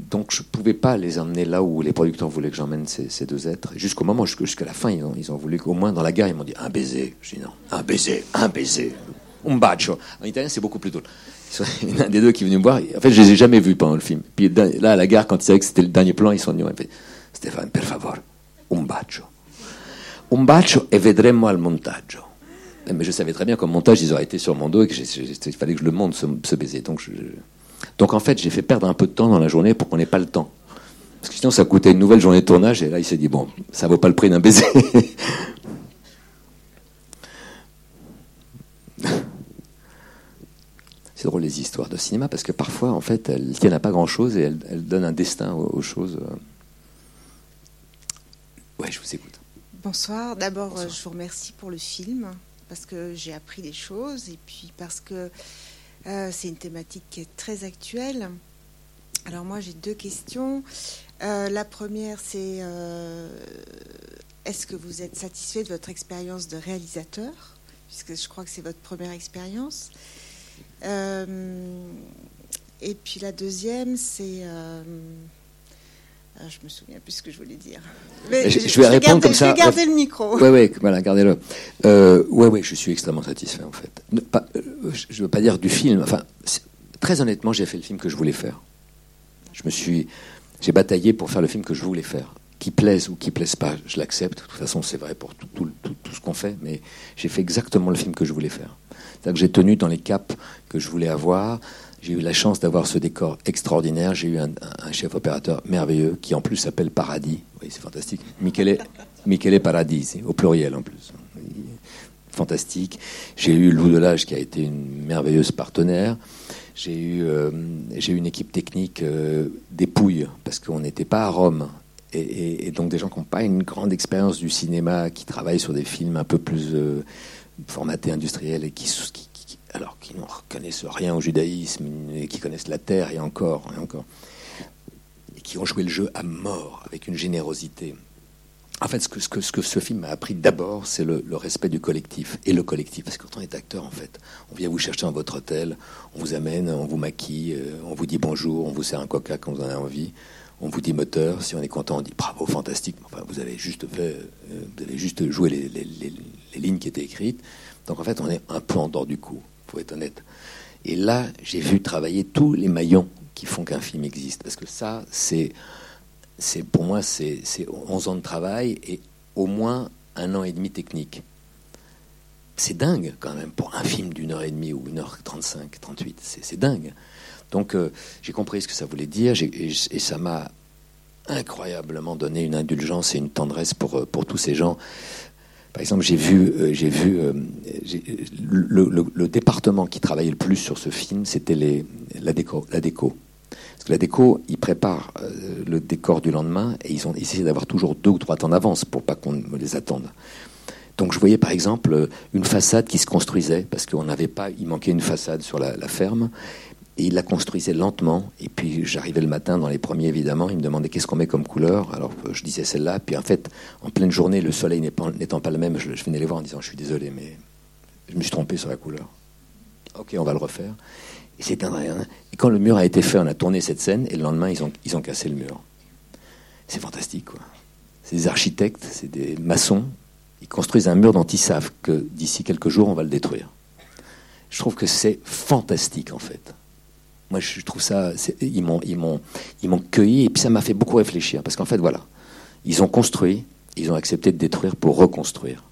donc je pouvais pas les emmener là où les producteurs voulaient que j'emmène ces, deux êtres. Jusqu'au moment jusqu'à la fin ils ont, ils ont voulu qu'au moins dans la gare ils m'ont dit un baiser. Je dis non un baiser un baiser. Un bacio. En italien c'est beaucoup plus tôt. Il y en a un des deux qui est venu me voir. En fait, je les ai jamais vus pendant le film. Puis là, à la gare, quand ils savaient que c'était le dernier plan, ils sont venus. Stéphane, per favore, un bacio. Un bacio e vedremo al montaggio. Mais je savais très bien qu'au montage, ils auraient été sur mon dos et qu'il fallait que je le monte, ce, baiser. Donc, en fait, j'ai fait perdre un peu de temps dans la journée pour qu'on n'ait pas le temps. Parce que sinon, ça coûtait une nouvelle journée de tournage. Et là, il s'est dit, bon, ça vaut pas le prix d'un baiser. c'est drôle les histoires de cinéma parce que parfois, en fait, elles tiennent à pas grand-chose et elles, donnent un destin aux, choses. Ouais, je vous écoute. Bonsoir. D'abord, je vous remercie pour le film parce que j'ai appris des choses et puis parce que Euh, c'est une thématique qui est très actuelle. Alors moi j'ai deux questions. Euh, la première c'est euh, est-ce que vous êtes satisfait de votre expérience de réalisateur? Puisque je crois que c'est votre première expérience. Et puis la deuxième c'est ah, je me souviens plus ce que je voulais dire. je, vais répondre comme ça. Je vais garder le micro. Oui, oui, voilà, gardez-le. Euh, oui, oui, je suis extrêmement satisfait en fait. Pas, euh, je ne veux pas dire du film. Enfin, très honnêtement, j'ai fait le film que je voulais faire. Je me suis, j'ai bataillé pour faire le film que je voulais faire. Qui plaise ou qui plaise pas, je l'accepte. De toute façon, c'est vrai pour tout, ce qu'on fait. Mais j'ai fait exactement le film que je voulais faire. C'est-à-dire que j'ai tenu dans les caps que je voulais avoir. J'ai eu la chance d'avoir ce décor extraordinaire. J'ai eu un, chef opérateur merveilleux qui en plus s'appelle Paradis. Oui, c'est fantastique. Michele, Michele Paradis, au pluriel en plus. Fantastique. J'ai eu Lou Delage qui a été une merveilleuse partenaire. J'ai eu, euh, j'ai une équipe technique euh, dépouille parce qu'on n'était pas à Rome. Et, donc des gens qui n'ont pas une grande expérience du cinéma, qui travaillent sur des films un peu plus euh, formatés industriels et qui, qui alors qu'ils ne reconnaissent rien au judaïsme, et qui connaissent la terre et encore, et encore, et qui ont joué le jeu à mort avec une générosité. En fait, ce que ce, que, ce, que ce film m'a appris d'abord, c'est le, respect du collectif. Et le collectif, parce que quand on est acteur, en fait, on vient vous chercher dans votre hôtel, on vous amène, on vous maquille, euh, on vous dit bonjour, on vous sert un coca quand vous en avez envie, on vous dit moteur, si on est content, on dit bravo, fantastique. Enfin, vous avez juste fait, euh, vous avez juste joué les, lignes qui étaient écrites. Donc en fait, on est un peu en dehors du coup faut être honnête. Et là, j'ai vu travailler tous les maillons qui font qu'un film existe. Parce que ça, c'est, c'est pour moi, c'est, 11 ans de travail et au moins un an et demi technique. C'est dingue quand même pour un film d'une heure et demie ou une heure trente-cinq, trente-huit. C'est, dingue. Donc euh, j'ai compris ce que ça voulait dire et, ça m'a incroyablement donné une indulgence et une tendresse pour, euh, pour tous ces gens par exemple, j'ai vu, euh, j'ai vu le, département qui travaillait le plus sur ce film, c'était la déco, la déco. Parce que la déco, ils préparent le décor du lendemain et ils ont essayé d'avoir toujours deux ou trois temps d'avance pour pas qu'on les attende. Donc je voyais par exemple une façade qui se construisait parce qu'on n'avait pas, il manquait une façade sur la ferme et il la construisait lentement. Et puis j'arrivais le matin dans les premiers, évidemment. Il me demandait qu'est-ce qu'on met comme couleur? Alors je disais celle-là. Puis en fait, en pleine journée, le soleil n'étant pas, le même, je, venais les voir en disant Je suis désolé, mais je me suis trompé sur la couleur. Ok, on va le refaire. Et c'était rien. Et quand le mur a été fait, on a tourné cette scène. Et le lendemain, ils ont, ils ont cassé le mur. C'est fantastique, quoi. C'est des architectes, c'est des maçons. Ils construisent un mur dont ils savent que d'ici quelques jours, on va le détruire. Je trouve que c'est fantastique, en fait. Moi, je trouve ça. Ils m'ont, ils m'ont, ils m'ont cueilli et puis ça m'a fait beaucoup réfléchir parce qu'en fait, voilà, ils ont construit, ils ont accepté de détruire pour reconstruire.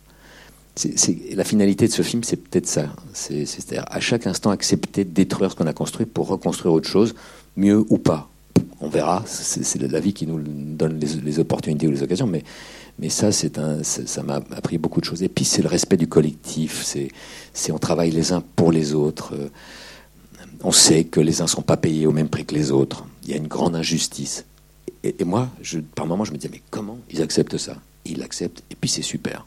La finalité de ce film, c'est peut-être ça. C'est, c'est-à-dire à chaque instant accepter de détruire ce qu'on a construit pour reconstruire autre chose, mieux ou pas. On verra. C'est, la vie qui nous donne les, opportunités ou les occasions, mais mais ça, c'est un, ça m'a appris beaucoup de choses. Et puis, c'est le respect du collectif. C'est, on travaille les uns pour les autres. On sait que les uns ne sont pas payés au même prix que les autres. Il y a une grande injustice. Et, moi, je, par moments, je me disais, mais comment ils acceptent ça? Ils l'acceptent, et puis c'est super.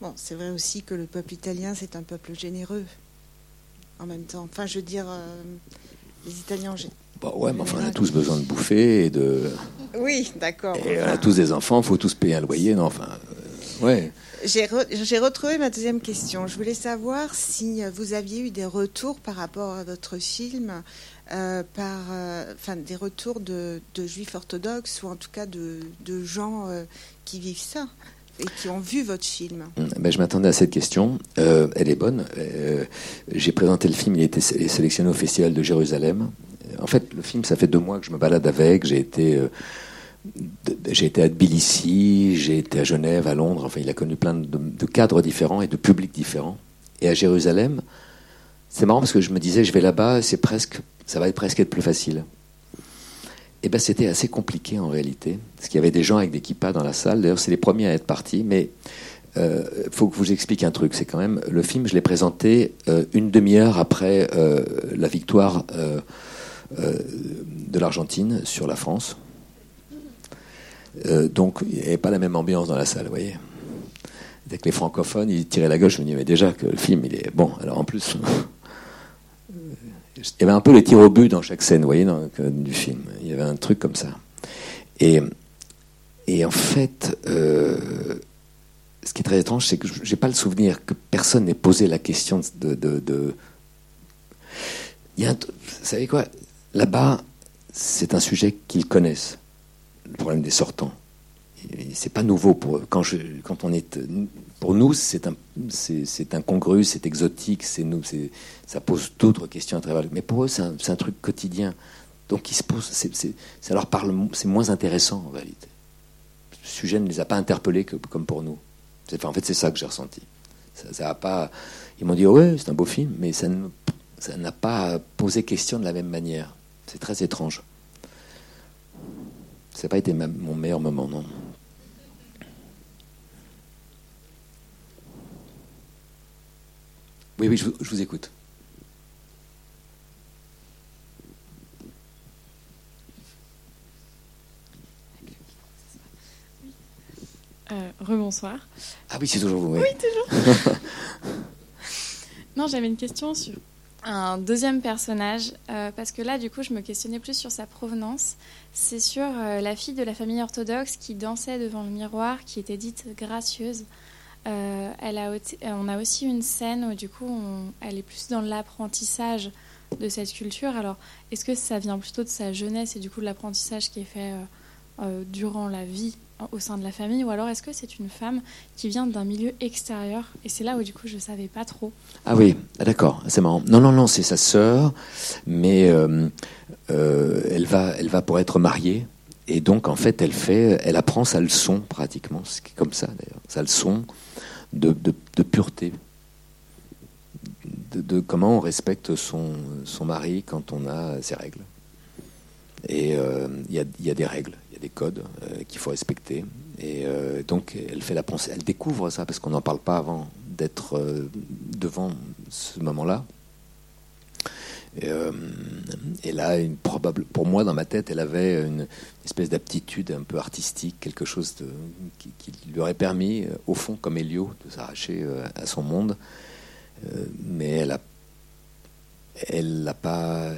Bon, c'est vrai aussi que le peuple italien, c'est un peuple généreux. En même temps. Enfin, je veux dire, euh, les Italiens ont... Bah ouais, mais enfin, on a tous besoin de bouffer et de. Oui, d'accord. Et on a tous des enfants, il faut tous payer un loyer, non Enfin, ouais. J'ai retrouvé ma deuxième question. Je voulais savoir si vous aviez eu des retours par rapport à votre film, euh, par, euh, enfin, des retours de, juifs orthodoxes ou en tout cas de, gens euh, qui vivent ça et qui ont vu votre film? Ben, je m'attendais à cette question. elle est bonne. J'ai présenté le film, il était sélectionné au Festival de Jérusalem. En fait, le film, ça fait deux mois que je me balade avec. J'ai été j'ai été à Tbilissi, j'ai été à Genève, à Londres. Enfin, il a connu plein de, cadres différents et de publics différents. Et à Jérusalem, c'est marrant parce que je me disais, je vais là-bas, c'est presque, ça va être presque être plus facile. Et eh ben, c'était assez compliqué en réalité, parce qu'il y avait des gens avec des kippas dans la salle. D'ailleurs, c'est les premiers à être partis, mais il euh, faut que je vous explique un truc. C'est quand même le film, je l'ai présenté euh, une demi-heure après euh, la victoire de l'Argentine sur la France. Euh, donc, il n'y avait pas la même ambiance dans la salle, vous voyez. Dès que les francophones, ils tiraient la gauche, je me disais, déjà que le film, il est bon. Alors en plus, Il y avait un peu les tirs au but dans chaque scène, vous voyez, du film. Il y avait un truc comme ça. Et, en fait, euh, ce qui est très étrange, c'est que je n'ai pas le souvenir que personne n'ait posé la question de. Il y a vous savez quoi? Là-bas, c'est un sujet qu'ils connaissent, le problème des sortants. C'est pas nouveau pour quand, quand on est pour nous, c'est c'est incongru, c'est exotique, c'est nous, ça pose d'autres questions à travers. Mais pour eux, c'est un, un, truc quotidien. Donc, ils se posent, ça leur parle, c'est moins intéressant en réalité. Le sujet ne les a pas interpellés que, comme pour nous. en fait, c'est ça que j'ai ressenti. Ça, a pas. Ils m'ont dit ouais, c'est un beau film, mais ça n'a pas posé question de la même manière. C'est très étrange. Ça n'a pas été mon meilleur moment, non. Oui, oui, je, vous écoute. Euh, rebonsoir. Ah oui, c'est toujours vous. Oui, oui toujours. non, j'avais une question sur un deuxième personnage, euh, parce que là, du coup, je me questionnais plus sur sa provenance. C'est sur euh, la fille de la famille orthodoxe qui dansait devant le miroir, qui était dite gracieuse. Euh, elle a, on a aussi une scène où, du coup, elle est plus dans l'apprentissage de cette culture. Alors, est-ce que ça vient plutôt de sa jeunesse et du coup de l'apprentissage qui est fait durant la vie au sein de la famille ou alors est-ce que c'est une femme qui vient d'un milieu extérieur? Et c'est là où du coup je savais pas trop. Ah oui ah, d'accord c'est marrant. Non non non c'est sa sœur mais euh, euh, elle va elle va pour être mariée et donc en fait elle fait elle apprend sa leçon pratiquement c'est comme ça d'ailleurs sa leçon de, de, pureté. De, comment on respecte son, son mari quand on a ses règles. Et euh, il y, a, y, a, des règles des codes euh, qu'il faut respecter. Et euh, donc, elle fait la pensée, elle découvre ça parce qu'on n'en parle pas avant d'être euh, devant ce moment-là. Et, là, probable, pour moi, dans ma tête, elle avait une espèce d'aptitude un peu artistique, quelque chose de, qui, lui aurait permis, au fond, comme Elio, de s'arracher à son monde. mais elle elle n'a pas,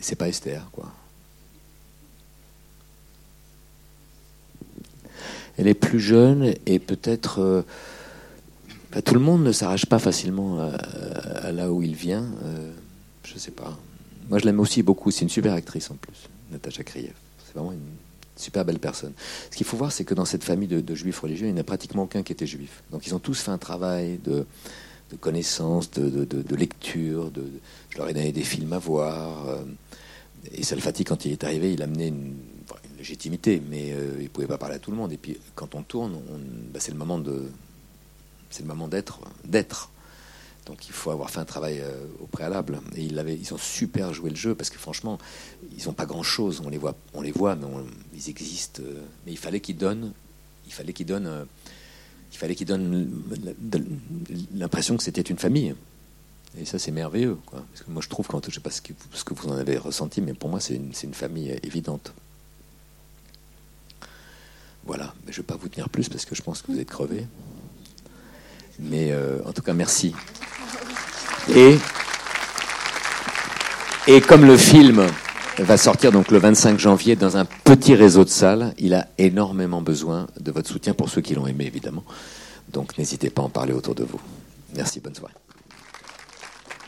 c'est pas Esther, quoi. Elle est plus jeune et peut-être euh, bah, tout le monde ne s'arrache pas facilement à, là où il vient. Euh, je sais pas. Moi, je l'aime aussi beaucoup. C'est une super actrice en plus, Natacha Krief. C'est vraiment une super belle personne. Ce qu'il faut voir, c'est que dans cette famille de, juifs religieux, il n'y en a pratiquement aucun qui était juif. Donc, ils ont tous fait un travail de, de connaissance, de, de, lecture. De, je leur ai donné des films à voir. Euh, et Salfati, quand il est arrivé, il a amené une légitimité, mais euh, il ne pouvait pas parler à tout le monde. Et puis quand on tourne, bah, c'est le moment de, c'est le moment d'être, d'être. Donc il faut avoir fait un travail euh, au préalable. Et ils, avait, ils ont super joué le jeu parce que franchement, ils n'ont pas grand-chose. On les voit, on les voit, mais ils existent. Euh, mais il fallait qu'ils donnent, il fallait qu'ils donnent, il fallait qu'ils donnent l'impression que c'était une famille. Et ça, c'est merveilleux. Parce que moi, je trouve, quand, je ne sais pas ce que, ce que, vous en avez ressenti, mais pour moi, c'est une famille évidente. Voilà, mais je ne vais pas vous tenir plus parce que je pense que vous êtes crevés. Mais euh, en tout cas, merci. Et, et comme le film va sortir donc le 25 janvier dans un petit réseau de salles, il a énormément besoin de votre soutien pour ceux qui l'ont aimé, évidemment. Donc n'hésitez pas à en parler autour de vous. Merci, bonne soirée.